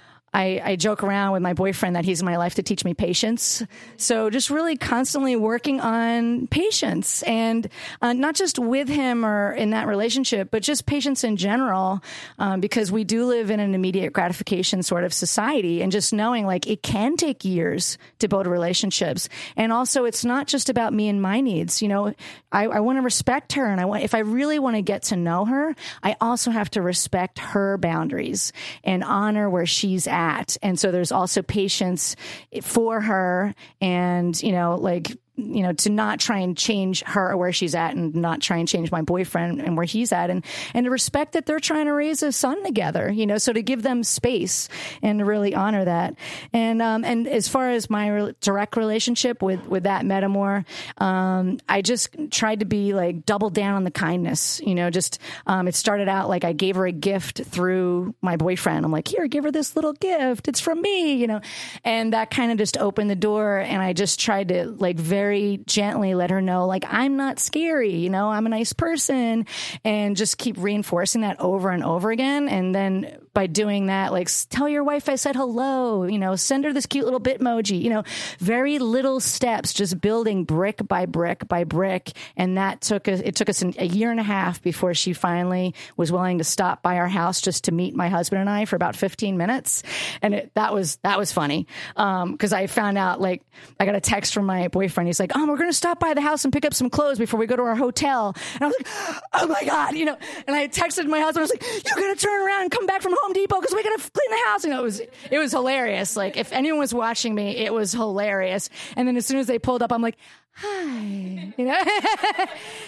I, I, joke around with my boyfriend that he's in my life to teach me patience. So just really constantly working on patience and uh, not just with him or in that relationship, but just patience in general, um, because we do live in an immediate gratification sort of society and just knowing like it can take years to build relationships. And also it's not just about me and my needs. You know, I, I want to respect her. And I want, if I really want to get to know her, I also have to respect her boundaries and honor where she's at at. And so there's also patience for her and, you know, like you know, to not try and change her or where she's at and not try and change my boyfriend and where he's at and, and to respect that they're trying to raise a son together, you know, so to give them space and to really honor that. And, um, and as far as my re- direct relationship with, with that metamor, um, I just tried to be like double down on the kindness, you know, just, um, it started out like I gave her a gift through my boyfriend. I'm like, here, give her this little gift. It's from me, you know, and that kind of just opened the door. And I just tried to like very very gently let her know, like, I'm not scary, you know, I'm a nice person, and just keep reinforcing that over and over again. And then by doing that. Like, tell your wife I said hello, you know, send her this cute little bitmoji, you know, very little steps, just building brick by brick by brick. And that took us, it took us a year and a half before she finally was willing to stop by our house just to meet my husband and I for about 15 minutes. And it, that was, that was funny. Um, cause I found out like, I got a text from my boyfriend. He's like, Oh, we're going to stop by the house and pick up some clothes before we go to our hotel. And I was like, Oh my God, you know, and I texted my husband. I was like, You got to turn around and come back from Home Depot because we got to clean the house. Know, it was, it was hilarious. Like if anyone was watching me, it was hilarious. And then as soon as they pulled up, I'm like, Hi, you know,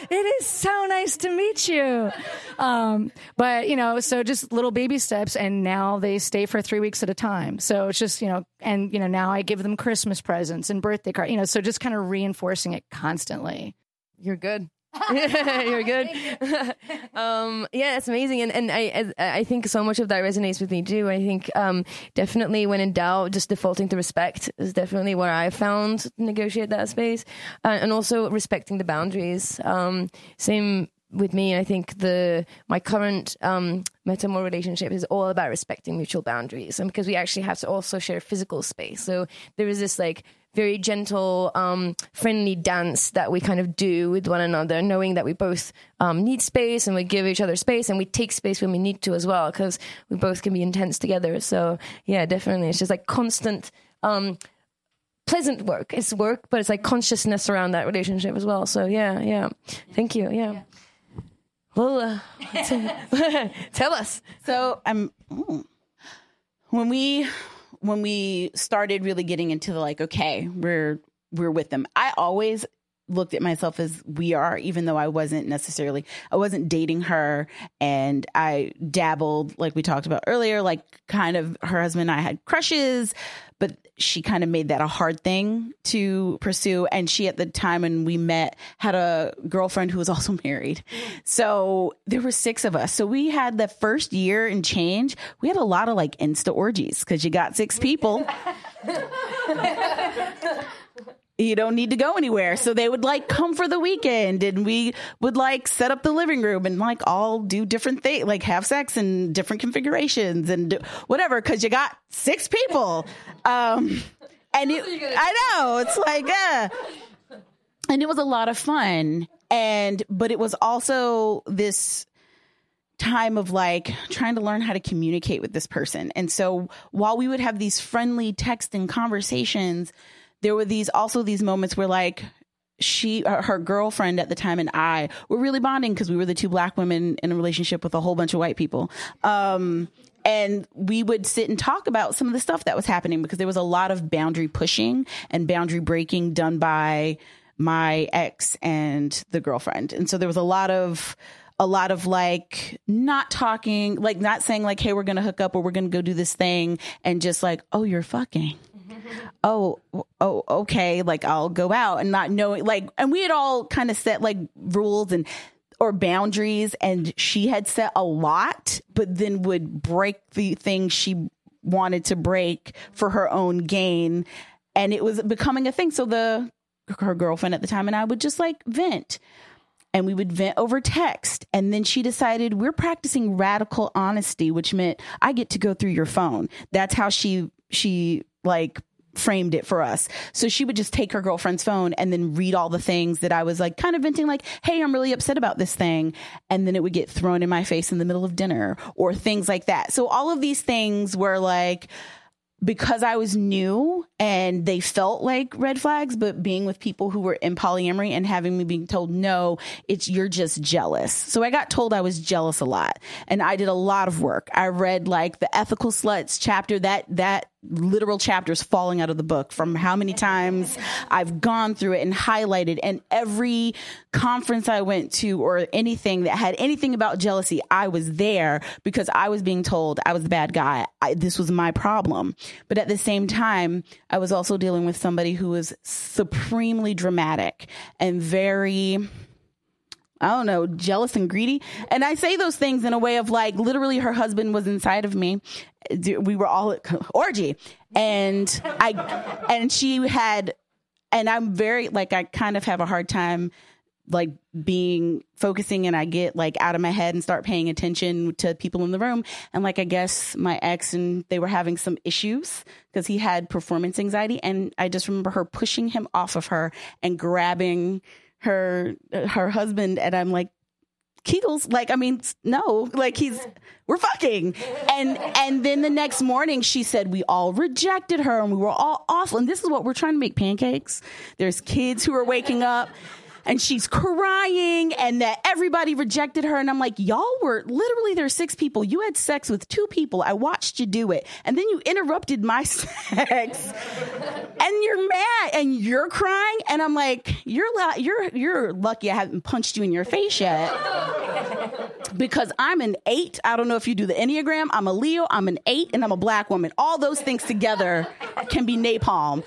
it is so nice to meet you. Um, but you know, so just little baby steps, and now they stay for three weeks at a time. So it's just you know, and you know, now I give them Christmas presents and birthday cards. You know, so just kind of reinforcing it constantly. You're good. You're good. um, yeah, it's amazing, and and I I I think so much of that resonates with me too. I think um, definitely when in doubt, just defaulting to respect is definitely where I found negotiate that space, uh, and also respecting the boundaries. Um, same with me. I think the my current um, metamor relationship is all about respecting mutual boundaries, and because we actually have to also share physical space. So there is this like very gentle, um, friendly dance that we kind of do with one another, knowing that we both um, need space and we give each other space and we take space when we need to as well, because we both can be intense together. So yeah, definitely, it's just like constant. Um, pleasant work. It's work but it's like consciousness around that relationship as well. So yeah yeah. Thank you. Yeah, well uh, tell us. So I'm when we when we started really getting into the like, okay, we're we're with them. I always looked at myself as we are, even though I wasn't necessarily I wasn't dating her and I dabbled, like we talked about earlier, like kind of her husband and I had crushes, but she kind of made that a hard thing to pursue. And she at the time when we met had a girlfriend who was also married. So there were six of us. So we had the first year and change, we had a lot of like insta orgies because you got six people. you don't need to go anywhere. So they would like come for the weekend and we would like set up the living room and like all do different things, like have sex in different configurations and do whatever. Cause you got six people. Um, and it, I know it's like, uh, and it was a lot of fun. And, but it was also this, time of like trying to learn how to communicate with this person. And so while we would have these friendly text and conversations, there were these also these moments where like she her girlfriend at the time and I were really bonding because we were the two black women in a relationship with a whole bunch of white people. Um and we would sit and talk about some of the stuff that was happening because there was a lot of boundary pushing and boundary breaking done by my ex and the girlfriend. And so there was a lot of a lot of like not talking, like not saying like, hey, we're gonna hook up or we're gonna go do this thing and just like, oh, you're fucking. Oh, oh, okay. Like I'll go out and not knowing like and we had all kind of set like rules and or boundaries and she had set a lot, but then would break the things she wanted to break for her own gain. And it was becoming a thing. So the her girlfriend at the time and I would just like vent and we would vent over text. And then she decided we're practicing radical honesty, which meant I get to go through your phone. That's how she, she like framed it for us. So she would just take her girlfriend's phone and then read all the things that I was like kind of venting, like, Hey, I'm really upset about this thing. And then it would get thrown in my face in the middle of dinner or things like that. So all of these things were like, because I was new and they felt like red flags, but being with people who were in polyamory and having me being told, no, it's you're just jealous. So I got told I was jealous a lot and I did a lot of work. I read like the ethical sluts chapter that, that literal chapters falling out of the book from how many times I've gone through it and highlighted and every conference I went to or anything that had anything about jealousy, I was there because I was being told I was the bad guy. I, this was my problem. But at the same time, I was also dealing with somebody who was supremely dramatic and very I don't know, jealous and greedy. And I say those things in a way of like literally her husband was inside of me. We were all at orgy and I and she had and I'm very like I kind of have a hard time like being focusing and I get like out of my head and start paying attention to people in the room. And like, I guess my ex and they were having some issues because he had performance anxiety. And I just remember her pushing him off of her and grabbing her, her husband. And I'm like, Kegels, like, I mean, no, like he's, we're fucking. And, and then the next morning she said, we all rejected her and we were all awful. And this is what we're trying to make pancakes. There's kids who are waking up and she's crying and that everybody rejected her. And I'm like, y'all were literally there's six people. You had sex with two people. I watched you do it. And then you interrupted my sex and you're mad and you're crying. And I'm like, you're, la- you're, you're lucky I haven't punched you in your face yet because I'm an eight. I don't know if you do the Enneagram. I'm a Leo. I'm an eight and I'm a black woman. All those things together can be napalm.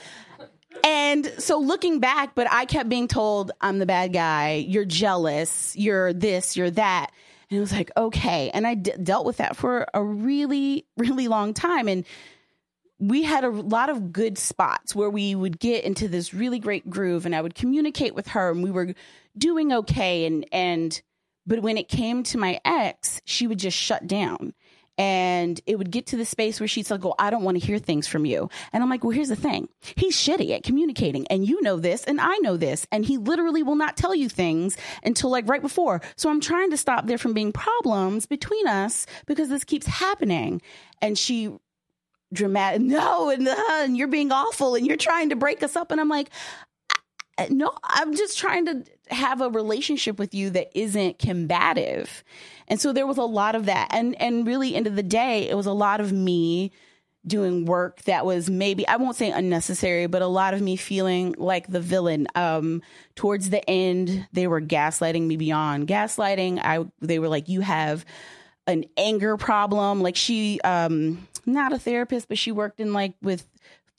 And so looking back, but I kept being told I'm the bad guy. You're jealous. You're this, you're that. And it was like, okay. And I d- dealt with that for a really, really long time. And we had a lot of good spots where we would get into this really great groove and I would communicate with her and we were doing okay. And, and, but when it came to my ex, she would just shut down and it would get to the space where she'd "Go, I don't want to hear things from you." And I'm like, "Well, here's the thing: he's shitty at communicating, and you know this, and I know this, and he literally will not tell you things until like right before. So I'm trying to stop there from being problems between us because this keeps happening." And she dramatic no and, uh, and you're being awful and you're trying to break us up and i'm like no i'm just trying to have a relationship with you that isn't combative and so there was a lot of that. And and really end of the day, it was a lot of me doing work that was maybe I won't say unnecessary, but a lot of me feeling like the villain. Um, towards the end, they were gaslighting me beyond gaslighting. I they were like, you have an anger problem. Like she, um, not a therapist, but she worked in like with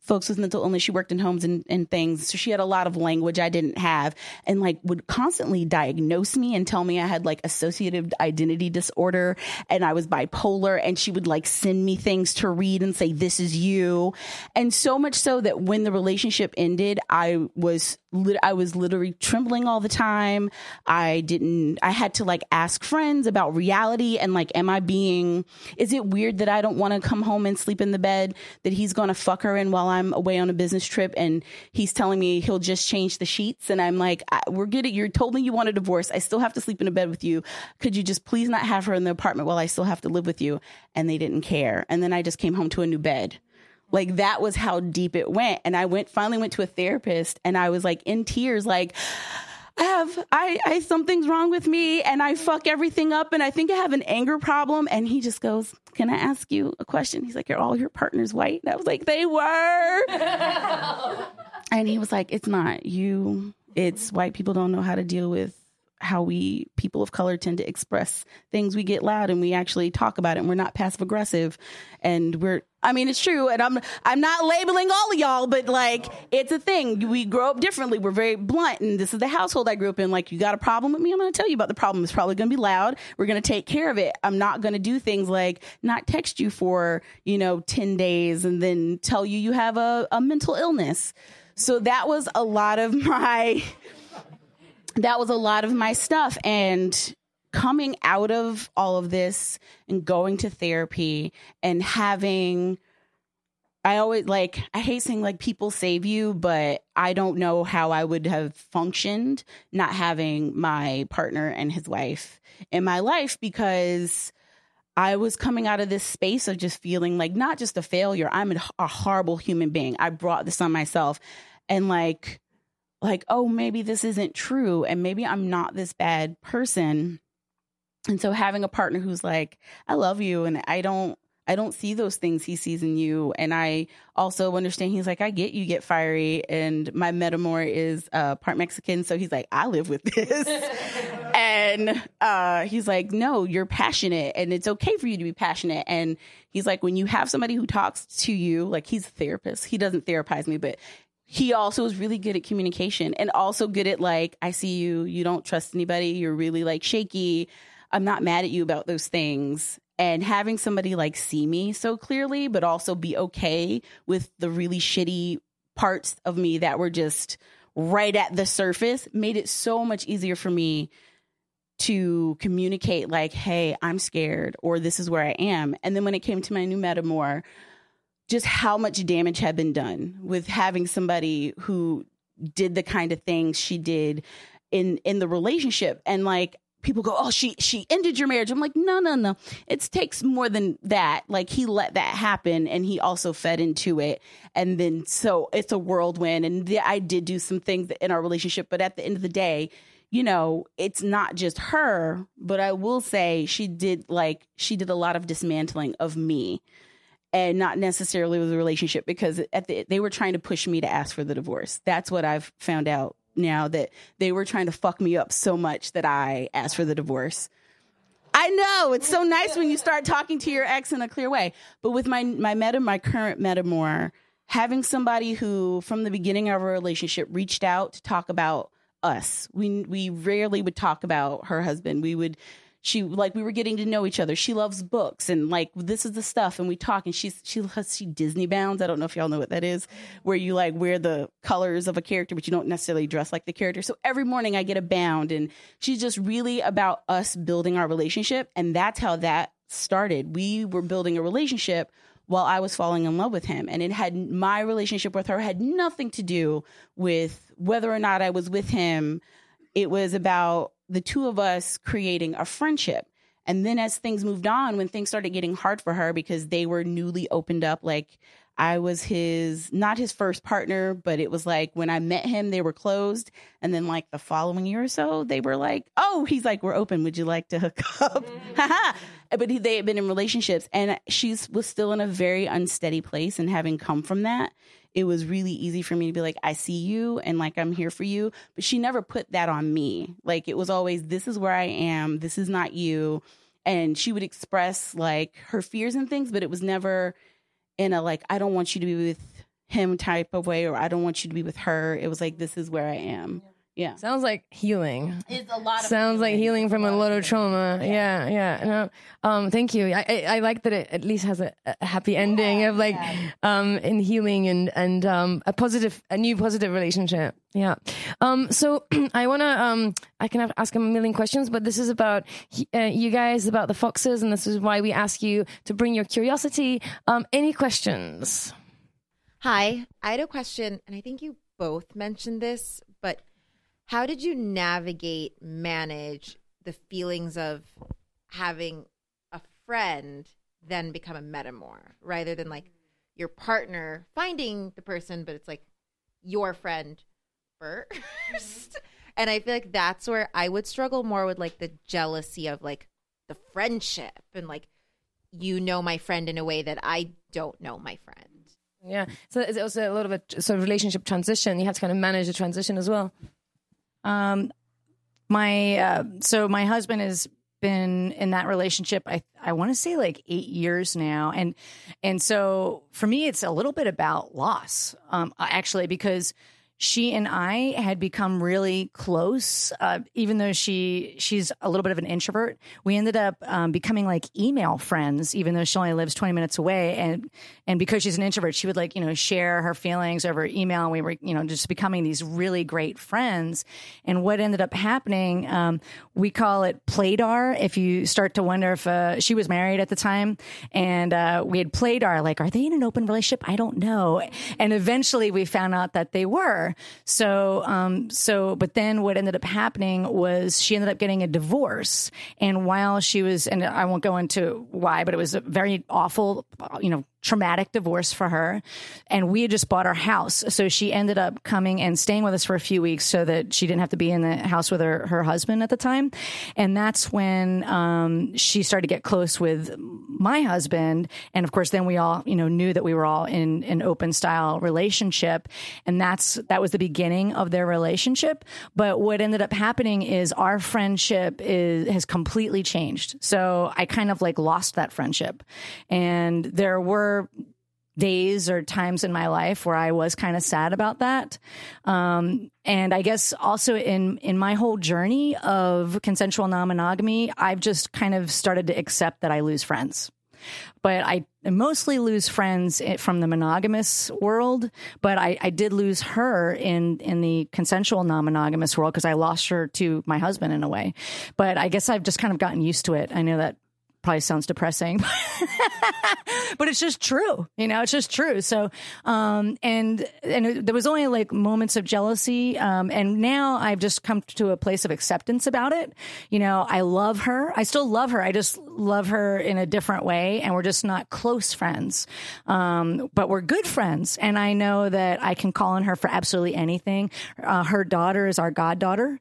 folks with mental illness. She worked in homes and, and things. So she had a lot of language I didn't have and like would constantly diagnose me and tell me I had like associative identity disorder and I was bipolar. And she would like send me things to read and say, this is you. And so much so that when the relationship ended, I was I was literally trembling all the time. I didn't, I had to like ask friends about reality and like, am I being, is it weird that I don't want to come home and sleep in the bed that he's going to fuck her in while I'm away on a business trip and he's telling me he'll just change the sheets? And I'm like, we're good at, you told me you want a divorce. I still have to sleep in a bed with you. Could you just please not have her in the apartment while I still have to live with you? And they didn't care. And then I just came home to a new bed. Like that was how deep it went. And I went finally went to a therapist and I was like in tears, like, I have I, I something's wrong with me and I fuck everything up and I think I have an anger problem. And he just goes, Can I ask you a question? He's like, Are all your partners white? And I was like, They were. and he was like, It's not you. It's white people don't know how to deal with how we people of color tend to express things. We get loud and we actually talk about it and we're not passive aggressive. And we're I mean it's true. And I'm I'm not labeling all of y'all but like it's a thing. We grow up differently. We're very blunt. And this is the household I grew up in. Like you got a problem with me? I'm going to tell you about the problem. It's probably going to be loud. We're going to take care of it. I'm not going to do things like not text you for you know 10 days and then tell you you have a, a mental illness. So that was a lot of my that was a lot of my stuff. And coming out of all of this and going to therapy and having I always like I hate saying like people save you, but I don't know how I would have functioned not having my partner and his wife in my life because I was coming out of this space of just feeling like not just a failure, I'm a, horrible human being. I brought this on myself and like like, oh, maybe this isn't true and maybe I'm not this bad person. And so having a partner who's like, I love you and I don't I don't see those things he sees in you. And I also understand he's like, I get you get fiery. And my metamor is uh, part Mexican. So he's like, I live with this. and uh, he's like, no, you're passionate and it's okay for you to be passionate. And he's like, when you have somebody who talks to you, like he's a therapist, he doesn't therapize me, but he also is really good at communication and also good at like i see you you don't trust anybody you're really like shaky i'm not mad at you about those things. And having somebody like see me so clearly but also be okay with the really shitty parts of me that were just right at the surface made it so much easier for me to communicate like hey i'm scared or this is where i am. And then when it came to my new metamor just how much damage had been done with having somebody who did the kind of things she did in in the relationship. And like people go oh she she ended your marriage. I'm like no no no. It takes more than that. Like he let that happen and he also fed into it. And then so it's a whirlwind. And the, i did do some things in our relationship but at the end of the day you know it's not just her but i will say she did like she did a lot of dismantling of me and not necessarily with the relationship because at the, they were trying to push me to ask for the divorce that's what i've found out now that they were trying to fuck me up so much that I asked for the divorce. I know it's so nice when you start talking to your ex in a clear way. But with my my meta, my current metamor, having somebody who from the beginning of our relationship reached out to talk about us. We we rarely would talk about her husband. We would she like we were getting to know each other. She loves books and like this is the stuff and we talk and she's she she Disney bounds. I don't know if y'all know what that is, where you like wear the colors of a character but you don't necessarily dress like the character. So every morning I get a bound and she's just really about us building our relationship and that's how that started. We were building a relationship while I was falling in love with him. And it had my relationship with her had nothing to do with whether or not I was with him. It was about the two of us creating a friendship. And then as things moved on, when things started getting hard for her because they were newly opened up, like I was his, not his first partner, but it was like when I met him, they were closed. And then, like the following year or so, they were like, oh, he's like, we're open. Would you like to hook up? Mm-hmm. but he, they had been in relationships. And she was still in a very unsteady place. And having come from that, it was really easy for me to be like, I see you and like I'm here for you. But she never put that on me. Like it was always, this is where I am, this is not you. And she would express like her fears and things, but it was never in a like, I don't want you to be with him type of way or I don't want you to be with her. It was like, this is where I am. Yeah. Yeah. Sounds like healing. It's a lot of Sounds healing. like healing from a lot of trauma. Yeah, yeah. yeah. No, um, thank you. I, I, I, like that it at least has a, a happy ending yeah, of like yeah. um in healing and and um a positive a new positive relationship. Yeah. Um so I want to um I can have, ask a million questions but this is about uh, you guys about the foxes and this is why we ask you to bring your curiosity. Um any questions? Hi, I had a question and I think you both mentioned this, but how did you navigate, manage the feelings of having a friend then become a metamor rather than like your partner finding the person, but it's like your friend first? and I feel like that's where I would struggle more with like the jealousy of like the friendship and like you know my friend in a way that I don't know my friend. Yeah. So it's also a lot of a sort of relationship transition. You have to kind of manage the transition as well. Um, my uh, so my husband has been in that relationship. I I want to say like eight years now, and and so for me, it's a little bit about loss. Um, actually, because she and I had become really close, uh, even though she she's a little bit of an introvert. We ended up um, becoming like email friends, even though she only lives twenty minutes away. And and because she's an introvert, she would like you know share her feelings over email, and we were you know just becoming these really great friends. And what ended up happening, um, we call it playdar. If you start to wonder if uh, she was married at the time, and uh, we had playdar, like are they in an open relationship? I don't know. And eventually, we found out that they were. So, um, so, but then what ended up happening was she ended up getting a divorce. And while she was, and I won't go into why, but it was a very awful, you know, traumatic divorce for her. And we had just bought our house. So she ended up coming and staying with us for a few weeks so that she didn't have to be in the house with her, her husband at the time. And that's when um, she started to get close with my husband. And of course, then we all, you know, knew that we were all in an open style relationship. And that's, that was the beginning of their relationship. But what ended up happening is our friendship is, has completely changed. So I kind of like lost that friendship. And there were days or times in my life where I was kind of sad about that. Um, and I guess also in in my whole journey of consensual non monogamy, I've just kind of started to accept that I lose friends. but I mostly lose friends from the monogamous world. But I, I did lose her in in the consensual non monogamous world because I lost her to my husband in a way. But I guess I've just kind of gotten used to it. I know that probably sounds depressing but it's just true you know it's just true. So um and and it, there was only like moments of jealousy um and now i've just come to a place of acceptance about it. You know i love her. I still love her. I just love her in a different way and we're just not close friends. Um but we're good friends and i know that i can call on her for absolutely anything. Uh, her daughter is our goddaughter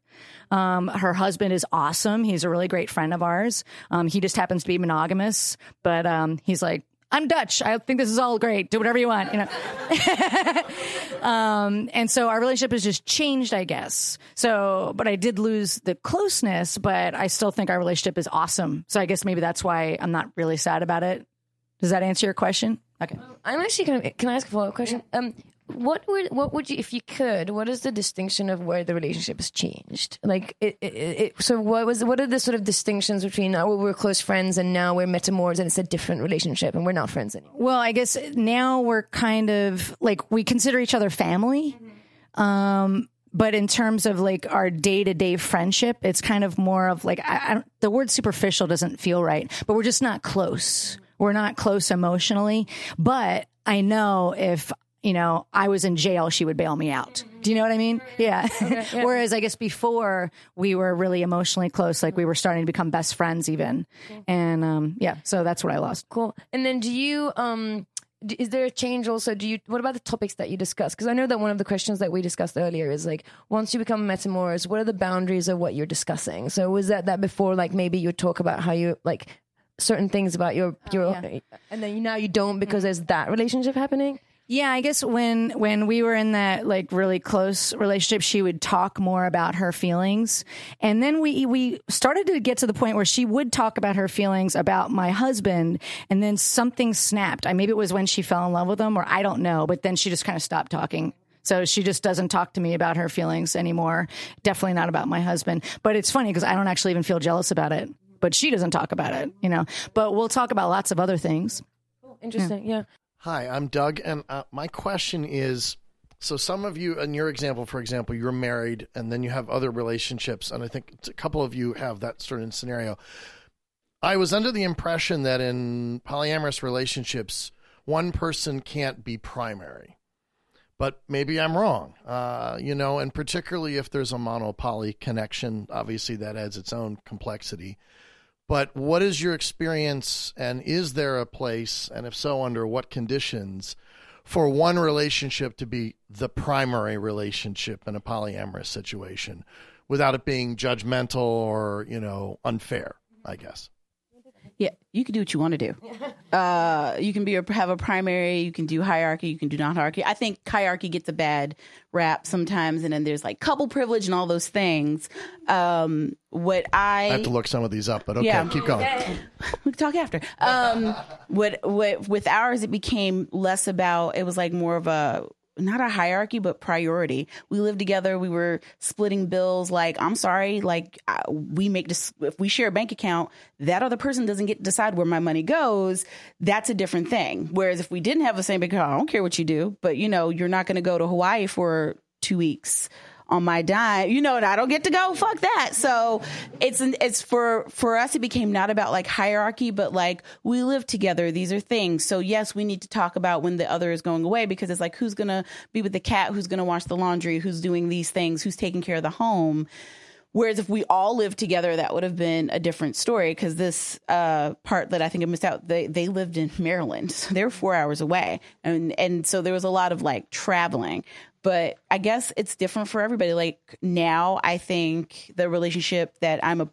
um, her husband is awesome. He's a really great friend of ours. Um, he just happens to be monogamous, but um, he's like, I'm Dutch. I think this is all great. Do whatever you want, you know. um, and so our relationship has just changed, I guess. So, but I did lose the closeness, but I still think our relationship is awesome. So I guess maybe that's why I'm not really sad about it. Does that answer your question? Okay. I'm actually to. Can I ask a follow up question? Um, what would what would you if you could? What is the distinction of where the relationship has changed? Like, it, it, it, so what was what are the sort of distinctions between now we're close friends and now we're metamors and it's a different relationship and we're not friends anymore? Well, I guess now we're kind of like we consider each other family. Um, but in terms of like our day to day friendship, it's kind of more of like I, I, the word superficial doesn't feel right, but we're just not close. We're not close emotionally. But I know if you know I was in jail, she would bail me out. Do you know what I mean? Yeah. yeah. Whereas I guess before we were really emotionally close, like we were starting to become best friends even. And um, yeah, so that's what I lost. Cool. And then do you um is there a change also do you what about the topics that you discuss because i know that one of the questions that we discussed earlier is like once you become metamors what are the boundaries of what you're discussing so was that that before like maybe you talk about how you like certain things about your your and then you, now you don't because there's that relationship happening Yeah, I guess when when we were in that like really close relationship, she would talk more about her feelings, and then we we started to get to the point where she would talk about her feelings about my husband, and then something snapped. I maybe it was when she fell in love with him, or I don't know, but then she just kind of stopped talking. So she just doesn't talk to me about her feelings anymore. Definitely not about my husband. But it's funny because I don't actually even feel jealous about it. But she doesn't talk about it, you know. But we'll talk about lots of other things. interesting yeah. Hi, I'm Doug, and uh, my question is so some of you, in your example, for example, you're married and then you have other relationships, and I think a couple of you have that of scenario. I was under the impression that in polyamorous relationships, one person can't be primary. But maybe I'm wrong, uh, you know, and particularly if there's a mono-poly connection, obviously that adds its own complexity. But what is your experience, and is there a place, and if so, under what conditions, for one relationship to be the primary relationship in a polyamorous situation without it being judgmental or, you know, unfair, I guess? Yeah, you can do what you want to do. Uh, you can be a, have a primary. You can do hierarchy. You can do non hierarchy. I think hierarchy gets a bad rap sometimes, and then there's like couple privilege and all those things. Um, what I, I have to look some of these up, but okay, Yeah. keep going. we can talk after. Um, what what with ours, it became less about. It was like more of a not a hierarchy, but priority. We lived together. We were splitting bills. Like, I'm sorry, like I, we make this. If we share a bank account, that other person doesn't get decide where my money goes. That's a different thing. Whereas if we didn't have the same bank account, I don't care what you do, but you know, you're not going to go to Hawaii for two weeks on my dime, you know, and I don't get to go. Fuck that. So it's it's for for us. It became not about like hierarchy, but like we live together. These are things. So yes, we need to talk about when the other is going away because it's like who's gonna be with the cat, who's gonna wash the laundry, who's doing these things, who's taking care of the home. Whereas if we all lived together, that would have been a different story. Because this uh, part that I think I missed out, they they lived in Maryland, so they were four hours away, and and so there was a lot of like traveling. But I guess it's different for everybody. Like now, I think the relationship that I'm a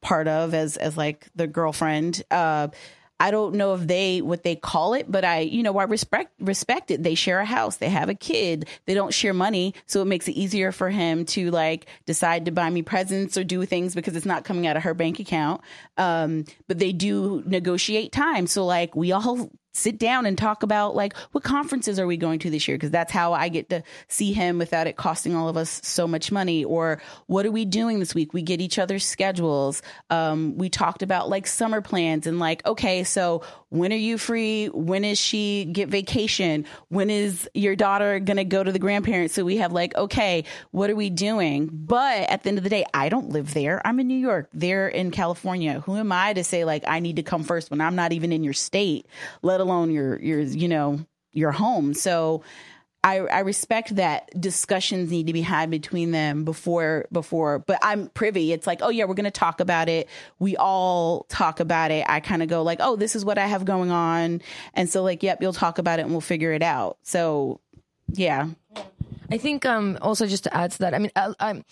part of as as like the girlfriend. Uh, I don't know if they what they call it, but I, you know, I respect respect it. They share a house, they have a kid, they don't share money, so it makes it easier for him to like decide to buy me presents or do things because it's not coming out of her bank account. Um, but they do negotiate time, so like we all sit down and talk about like what conferences are we going to this year? Because that's how I get to see him without it costing all of us so much money. Or what are we doing this week? We get each other's schedules. Um, we talked about like summer plans and like okay so when are you free? When is she get vacation? When is your daughter going to go to the grandparents? So we have like, okay, what are we doing? But at the end of the day, I don't live there. I'm in New York. They're in California. Who am I to say like I need to come first when I'm not even in your state, let alone your your you know your home? So I, I respect that discussions need to be had between them before before but I'm privy. It's like, oh yeah, we're gonna talk about it. We all talk about it. I kind of go like, oh, this is what I have going on. And so like, yep, you'll talk about it and we'll figure it out. So yeah. I think um also just to add to that, I mean I, I'm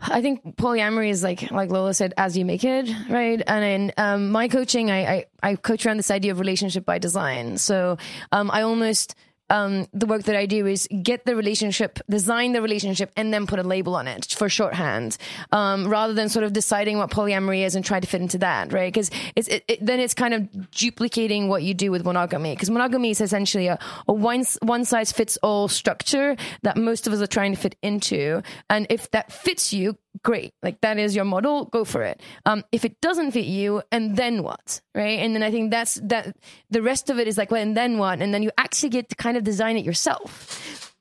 I think polyamory is like like Lola said, as you make it, right? And in um, my coaching, I, I I coach around this idea of relationship by design. So um, I almost um, the work that I do is get the relationship, design the relationship, and then put a label on it for shorthand, um, rather than sort of deciding what polyamory is and try to fit into that, right? Because it's it, it, then it's kind of duplicating what you do with monogamy. Because monogamy is essentially a, a one one size fits all structure that most of us are trying to fit into, and if that fits you, great. Like that is your model, go for it. Um, if it doesn't fit you, and then what, right? And then I think that's that. The rest of it is like, well, and then what? And then you actually get to kind of design it yourself.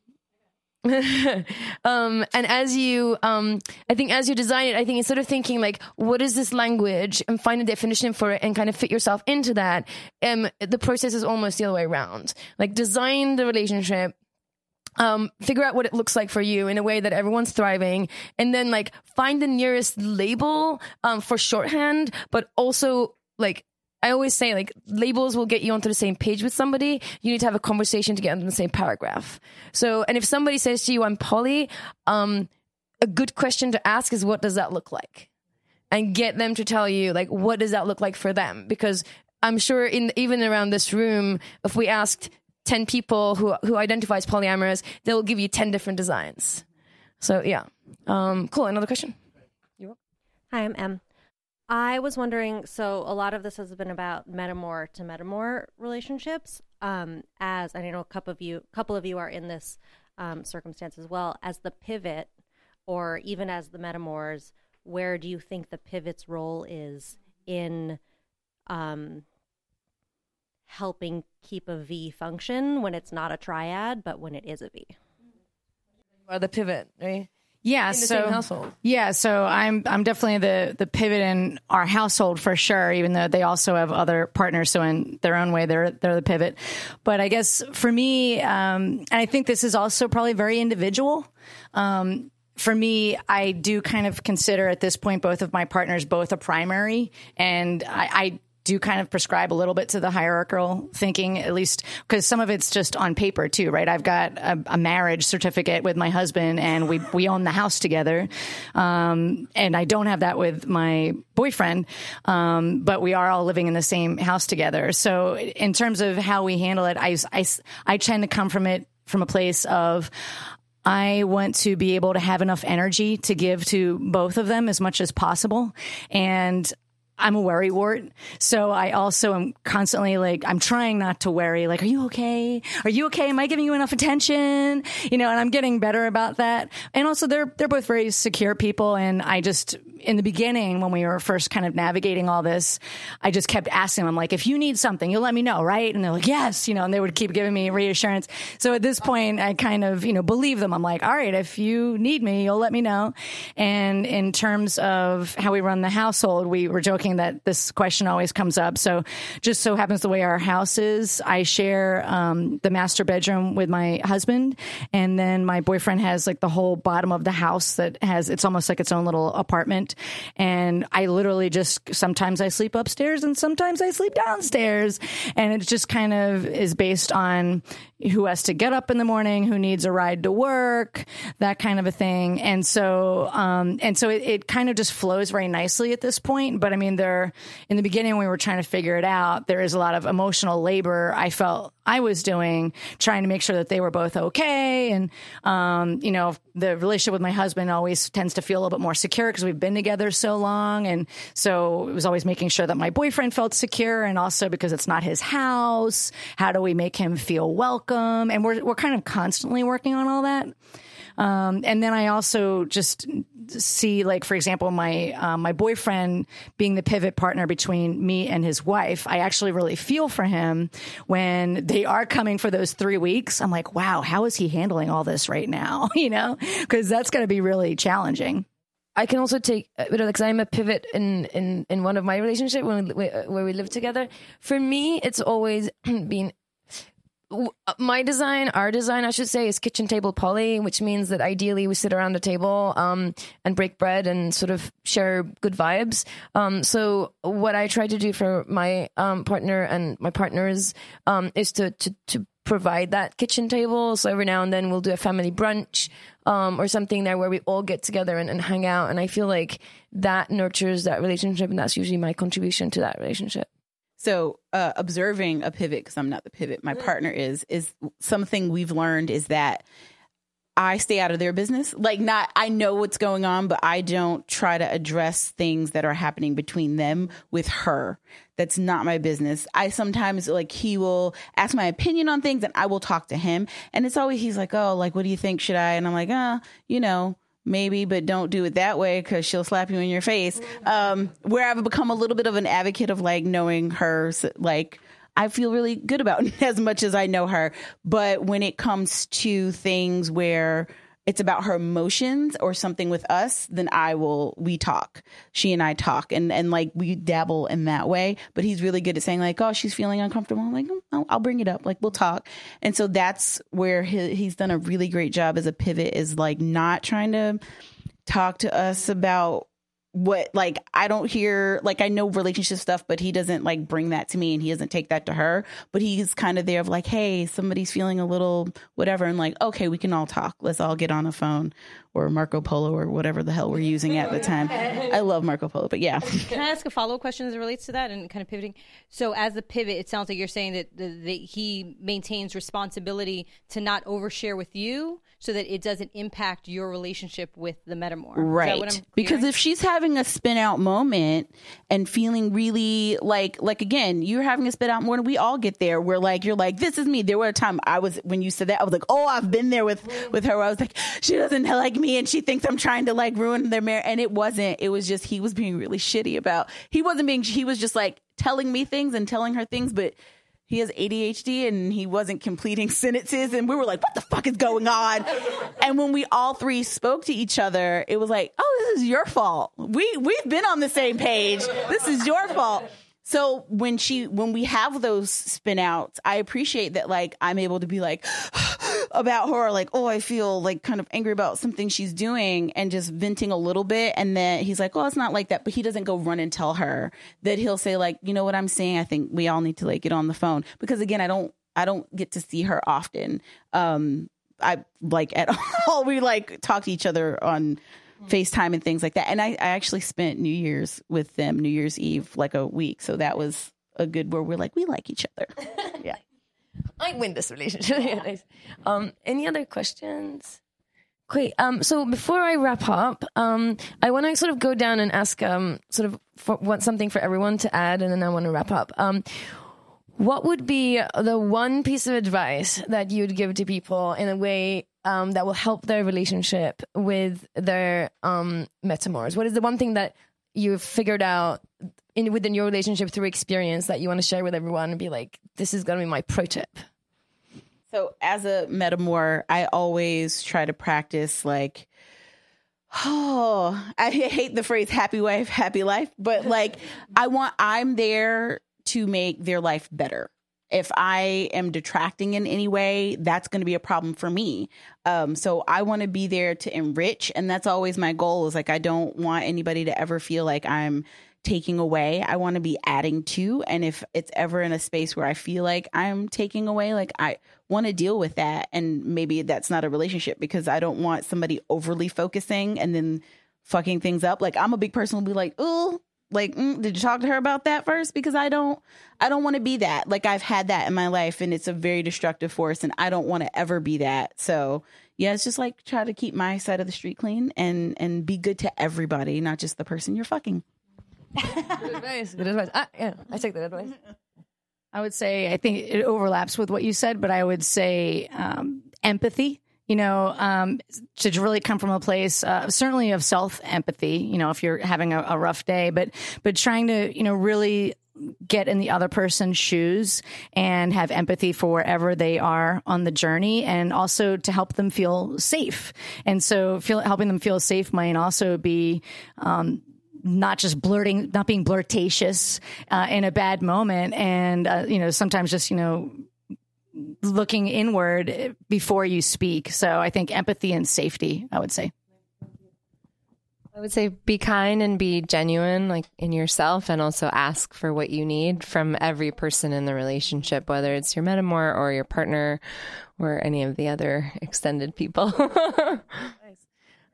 um, and as you, um, I think as you design it, I think instead of thinking like, what is this language and find a definition for it and kind of fit yourself into that, um, the process is almost the other way around. Like design the relationship, um, figure out what it looks like for you in a way that everyone's thriving, and then like find the nearest label um, for shorthand, but also like I always say like labels will get you onto the same page with somebody. You need to have a conversation to get into the same paragraph. So, and if somebody says to you, "I'm poly," um, a good question to ask is, "What does that look like?" And get them to tell you like, what does that look like for them? Because I'm sure in even around this room, if we asked 10 people who, who identify as polyamorous, they'll give you 10 different designs. So, yeah. Um, cool. Another question? Hi, I'm Em. I was wondering so, a lot of this has been about metamor to metamor relationships. Um, as I know a couple of you, couple of you are in this um, circumstance as well. As the pivot, or even as the metamors, where do you think the pivot's role is in um, helping keep a V function when it's not a triad, but when it is a V. Or the pivot, right? Yeah, In the so same household. yeah, so I'm I'm definitely the the pivot in our household for sure. Even though they also have other partners, so in their own way, they're they're the pivot. But I guess for me, um, and I think this is also probably very individual. Um, for me, I do kind of consider at this point both of my partners both a primary, and I, I do kind of prescribe a little bit to the hierarchical thinking, at least because some of it's just on paper too, right? I've got a, a marriage certificate with my husband, and we we own the house together, um, and I don't have that with my boyfriend, um, but we are all living in the same house together. So in terms of how we handle it, I I, I tend to come from it from a place of I want to be able to have enough energy to give to both of them as much as possible. And I'm a worry wart. So I also am constantly like, I'm trying not to worry. Like, are you okay? Are you okay? Am I giving you enough attention? You know, and I'm getting better about that. And also they're, they're both very secure people. And I just, in the beginning, when we were first kind of navigating all this, I just kept asking them, like, if you need something, you'll let me know, right? And they're like, yes, you know, and they would keep giving me reassurance. So at this point, I kind of, you know, believe them. I'm like, all right, if you need me, you'll let me know. And in terms of how we run the household, we were joking that this question always comes up. So just so happens the way our house is, I share um, the master bedroom with my husband. And then my boyfriend has like the whole bottom of the house that has, it's almost like its own little apartment. And I literally just, sometimes I sleep upstairs and sometimes I sleep downstairs. And it just kind of is based on who has to get up in the morning, who needs a ride to work, that kind of a thing. And so, um, and so it, it kind of just flows very nicely at this point. But I mean, there, in the beginning, we were trying to figure it out. There is a lot of emotional labor I felt I was doing, trying to make sure that they were both okay. And, um, you know, the relationship with my husband always tends to feel a little bit more secure because we've been together so long. And so it was always making sure that my boyfriend felt secure and also because it's not his house, how do we make him feel welcome? And we're, we're kind of constantly working on all that. Um, and then I also just see, like, for example, my uh, my boyfriend being the pivot partner between me and his wife. I actually really feel for him when they are coming for those three weeks. I'm like, wow, how is he handling all this right now? You know, because that's going to be really challenging. I can also take, uh, because I'm a pivot in, in, in one of my relationship when we, uh, where we live together. For me, it's always been uh, my design, our design, I should say, is kitchen table poly, which means that ideally we sit around the table um, and break bread and sort of share good vibes. Um, so what I try to do for my um, partner and my partners um, is to, to to provide that kitchen table. So every now and then we'll do a family brunch um, or something there where we all get together and, and hang out. And I feel like that nurtures that relationship, and that's usually my contribution to that relationship. So, uh, observing a pivot, because I'm not the pivot, my partner is, is something we've learned is that I stay out of their business. Like, not, I know what's going on, but I don't try to address things that are happening between them with her. That's not my business. I sometimes, like, he will ask my opinion on things and I will talk to him. And it's always, he's like, oh, like, what do you think? Should I? And I'm like, uh, you know, maybe, but don't do it that way because she'll slap you in your face. Um, where I've become a little bit of an advocate of like knowing her, like, I feel really good about as much as I know her. But when it comes to things where it's about her emotions or something with us, then I will, we talk. She and I talk and, and like we dabble in that way. But he's really good at saying, like, oh, she's feeling uncomfortable. I'm like, "Mm, I'll, I'll bring it up. Like, we'll talk. And so that's where he, he's done a really great job as a pivot is like not trying to talk to us about what like I don't hear like I know relationship stuff, but he doesn't like bring that to me and he doesn't take that to her. But he's kind of there of like, hey, somebody's feeling a little whatever, and like, okay, we can all talk. Let's all get on a phone or Marco Polo or whatever the hell we're using at the time. I love Marco Polo, but yeah. Can I ask a follow up question as it relates to that and kind of pivoting? So, as the pivot, it sounds like you're saying that, the, that he maintains responsibility to not overshare with you so that it doesn't impact your relationship with the metamor. Is that Right. Because if she's having a spin out moment and feeling really like like again, you're having a spin out moment, we all get there where like you're like, this is me. There were a time I was when you said that, I was like, oh, I've been there with with her. I was like, she doesn't like me and she thinks I'm trying to like ruin their marriage. And it wasn't. It was just he was being really shitty about he wasn't being he was just like telling me things and telling her things, but he has ADHD and he wasn't completing sentences. And we were like, what the fuck is going on? and when we all three spoke to each other, it was like, oh, this is your fault. We, we've been on the same page. This is your fault. So when she, when we have those spin outs, I appreciate that like I'm able to be like about her, like, oh, I feel like kind of angry about something she's doing and just venting a little bit. And then he's like, oh, it's not like that. But he doesn't go run and tell her that he'll say, like, you know what I'm saying? I think we all need to like get on the phone. Because again, I don't I don't get to see her often. Um I like at all we like talk to each other on FaceTime and things like that. And I, I actually spent New Year's with them, New Year's Eve, like a week. So that was a good where we're like, we like each other. Yeah. I win this relationship. Yeah. Um, any other questions? Great. Um, so before I wrap up, um, I want to sort of go down and ask um, sort of for, want something for everyone to add, and then I want to wrap up. Um, what would be the one piece of advice that you'd give to people in a way um, that will help their relationship with their um, metamors? What is the one thing that you've figured out in within your relationship through experience that you want to share with everyone and be like, this is going to be my pro tip? So as a metamor, I always try to practice like oh, I hate the phrase happy wife, happy life, but like I want I'm there to make their life better. If I am detracting in any way, that's going to be a problem for me. Um, so I want to be there to enrich, and that's always my goal. Is like I don't want anybody to ever feel like I'm taking away. I want to be adding to. And if it's ever in a space where I feel like I'm taking away, like I want to deal with that. And maybe that's not a relationship because I don't want somebody overly focusing and then fucking things up. Like I'm a big person who'll be like, oh, like mm, did you talk to her about that first because i don't i don't want to be that like i've had that in my life and it's a very destructive force and i don't want to ever be that so yeah it's just like try to keep my side of the street clean and and be good to everybody not just the person you're fucking Good advice. Good advice. Ah, yeah, I take that advice. I would say I think it overlaps with what you said, but I would say um, empathy you know, um, to really come from a place, uh, certainly of self empathy, you know, if you're having a, a rough day, but, but trying to, you know, really get in the other person's shoes and have empathy for wherever they are on the journey and also to help them feel safe. And so feel, helping them feel safe might also be, um, not just blurting, not being blurtatious uh, in a bad moment, and uh, you know sometimes just you know looking inward before you speak. So I think empathy and safety, I would say. I would say be kind and be genuine, like in yourself, and also ask for what you need from every person in the relationship, whether it's your metamor or your partner or any of the other extended people.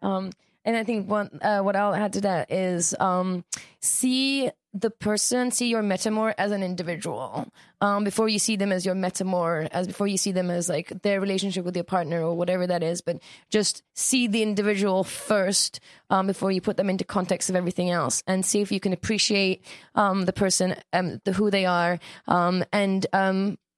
Um, and I think what uh, what I'll add to that is um, see the person, see your metamor as an individual um, before you see them as your metamor, as before you see them as like their relationship with your partner or whatever that is. But just see the individual first um, before you put them into context of everything else, and see if you can appreciate um, the person, um, the who they are, um, and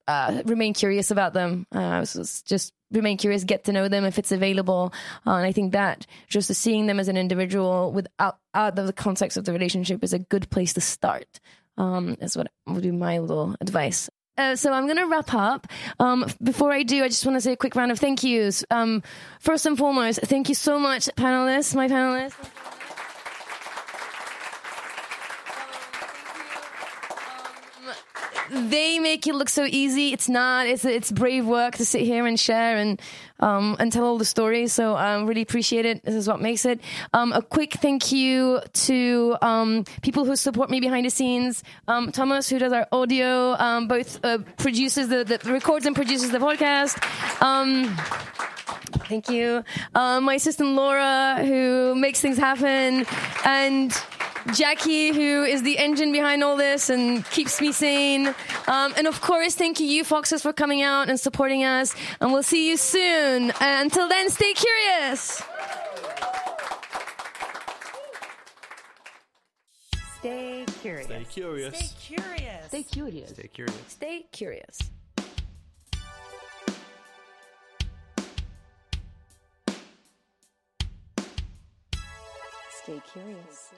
uh, remain curious about them. Uh, just remain curious, get to know them if it's available. Uh, and I think that just seeing them as an individual without out of the context of the relationship is a good place to start. Um, is what would be my little advice. Uh, so I'm going to wrap up. Um, before I do, I just want to say a quick round of thank yous. Um, first and foremost, thank you so much, panelists, my panelists. They make it look so easy. It's not. It's it's brave work to sit here and share and um, and tell all the stories. So I um, really appreciate it. This is what makes it. Um, a quick thank you to um, people who support me behind the scenes. Um, Thomas, who does our audio, um, both uh, produces the, the records and produces the podcast. Um, Thank you. my assistant Laura, who makes things happen, and Jackie, who is the engine behind all this and keeps me sane. Um, and of course, thank you, you Foxes, for coming out and supporting us. And we'll see you soon. Uh, until then, stay curious. Stay curious. Stay curious. Stay curious. Stay curious. Stay curious. Stay curious. Stay curious.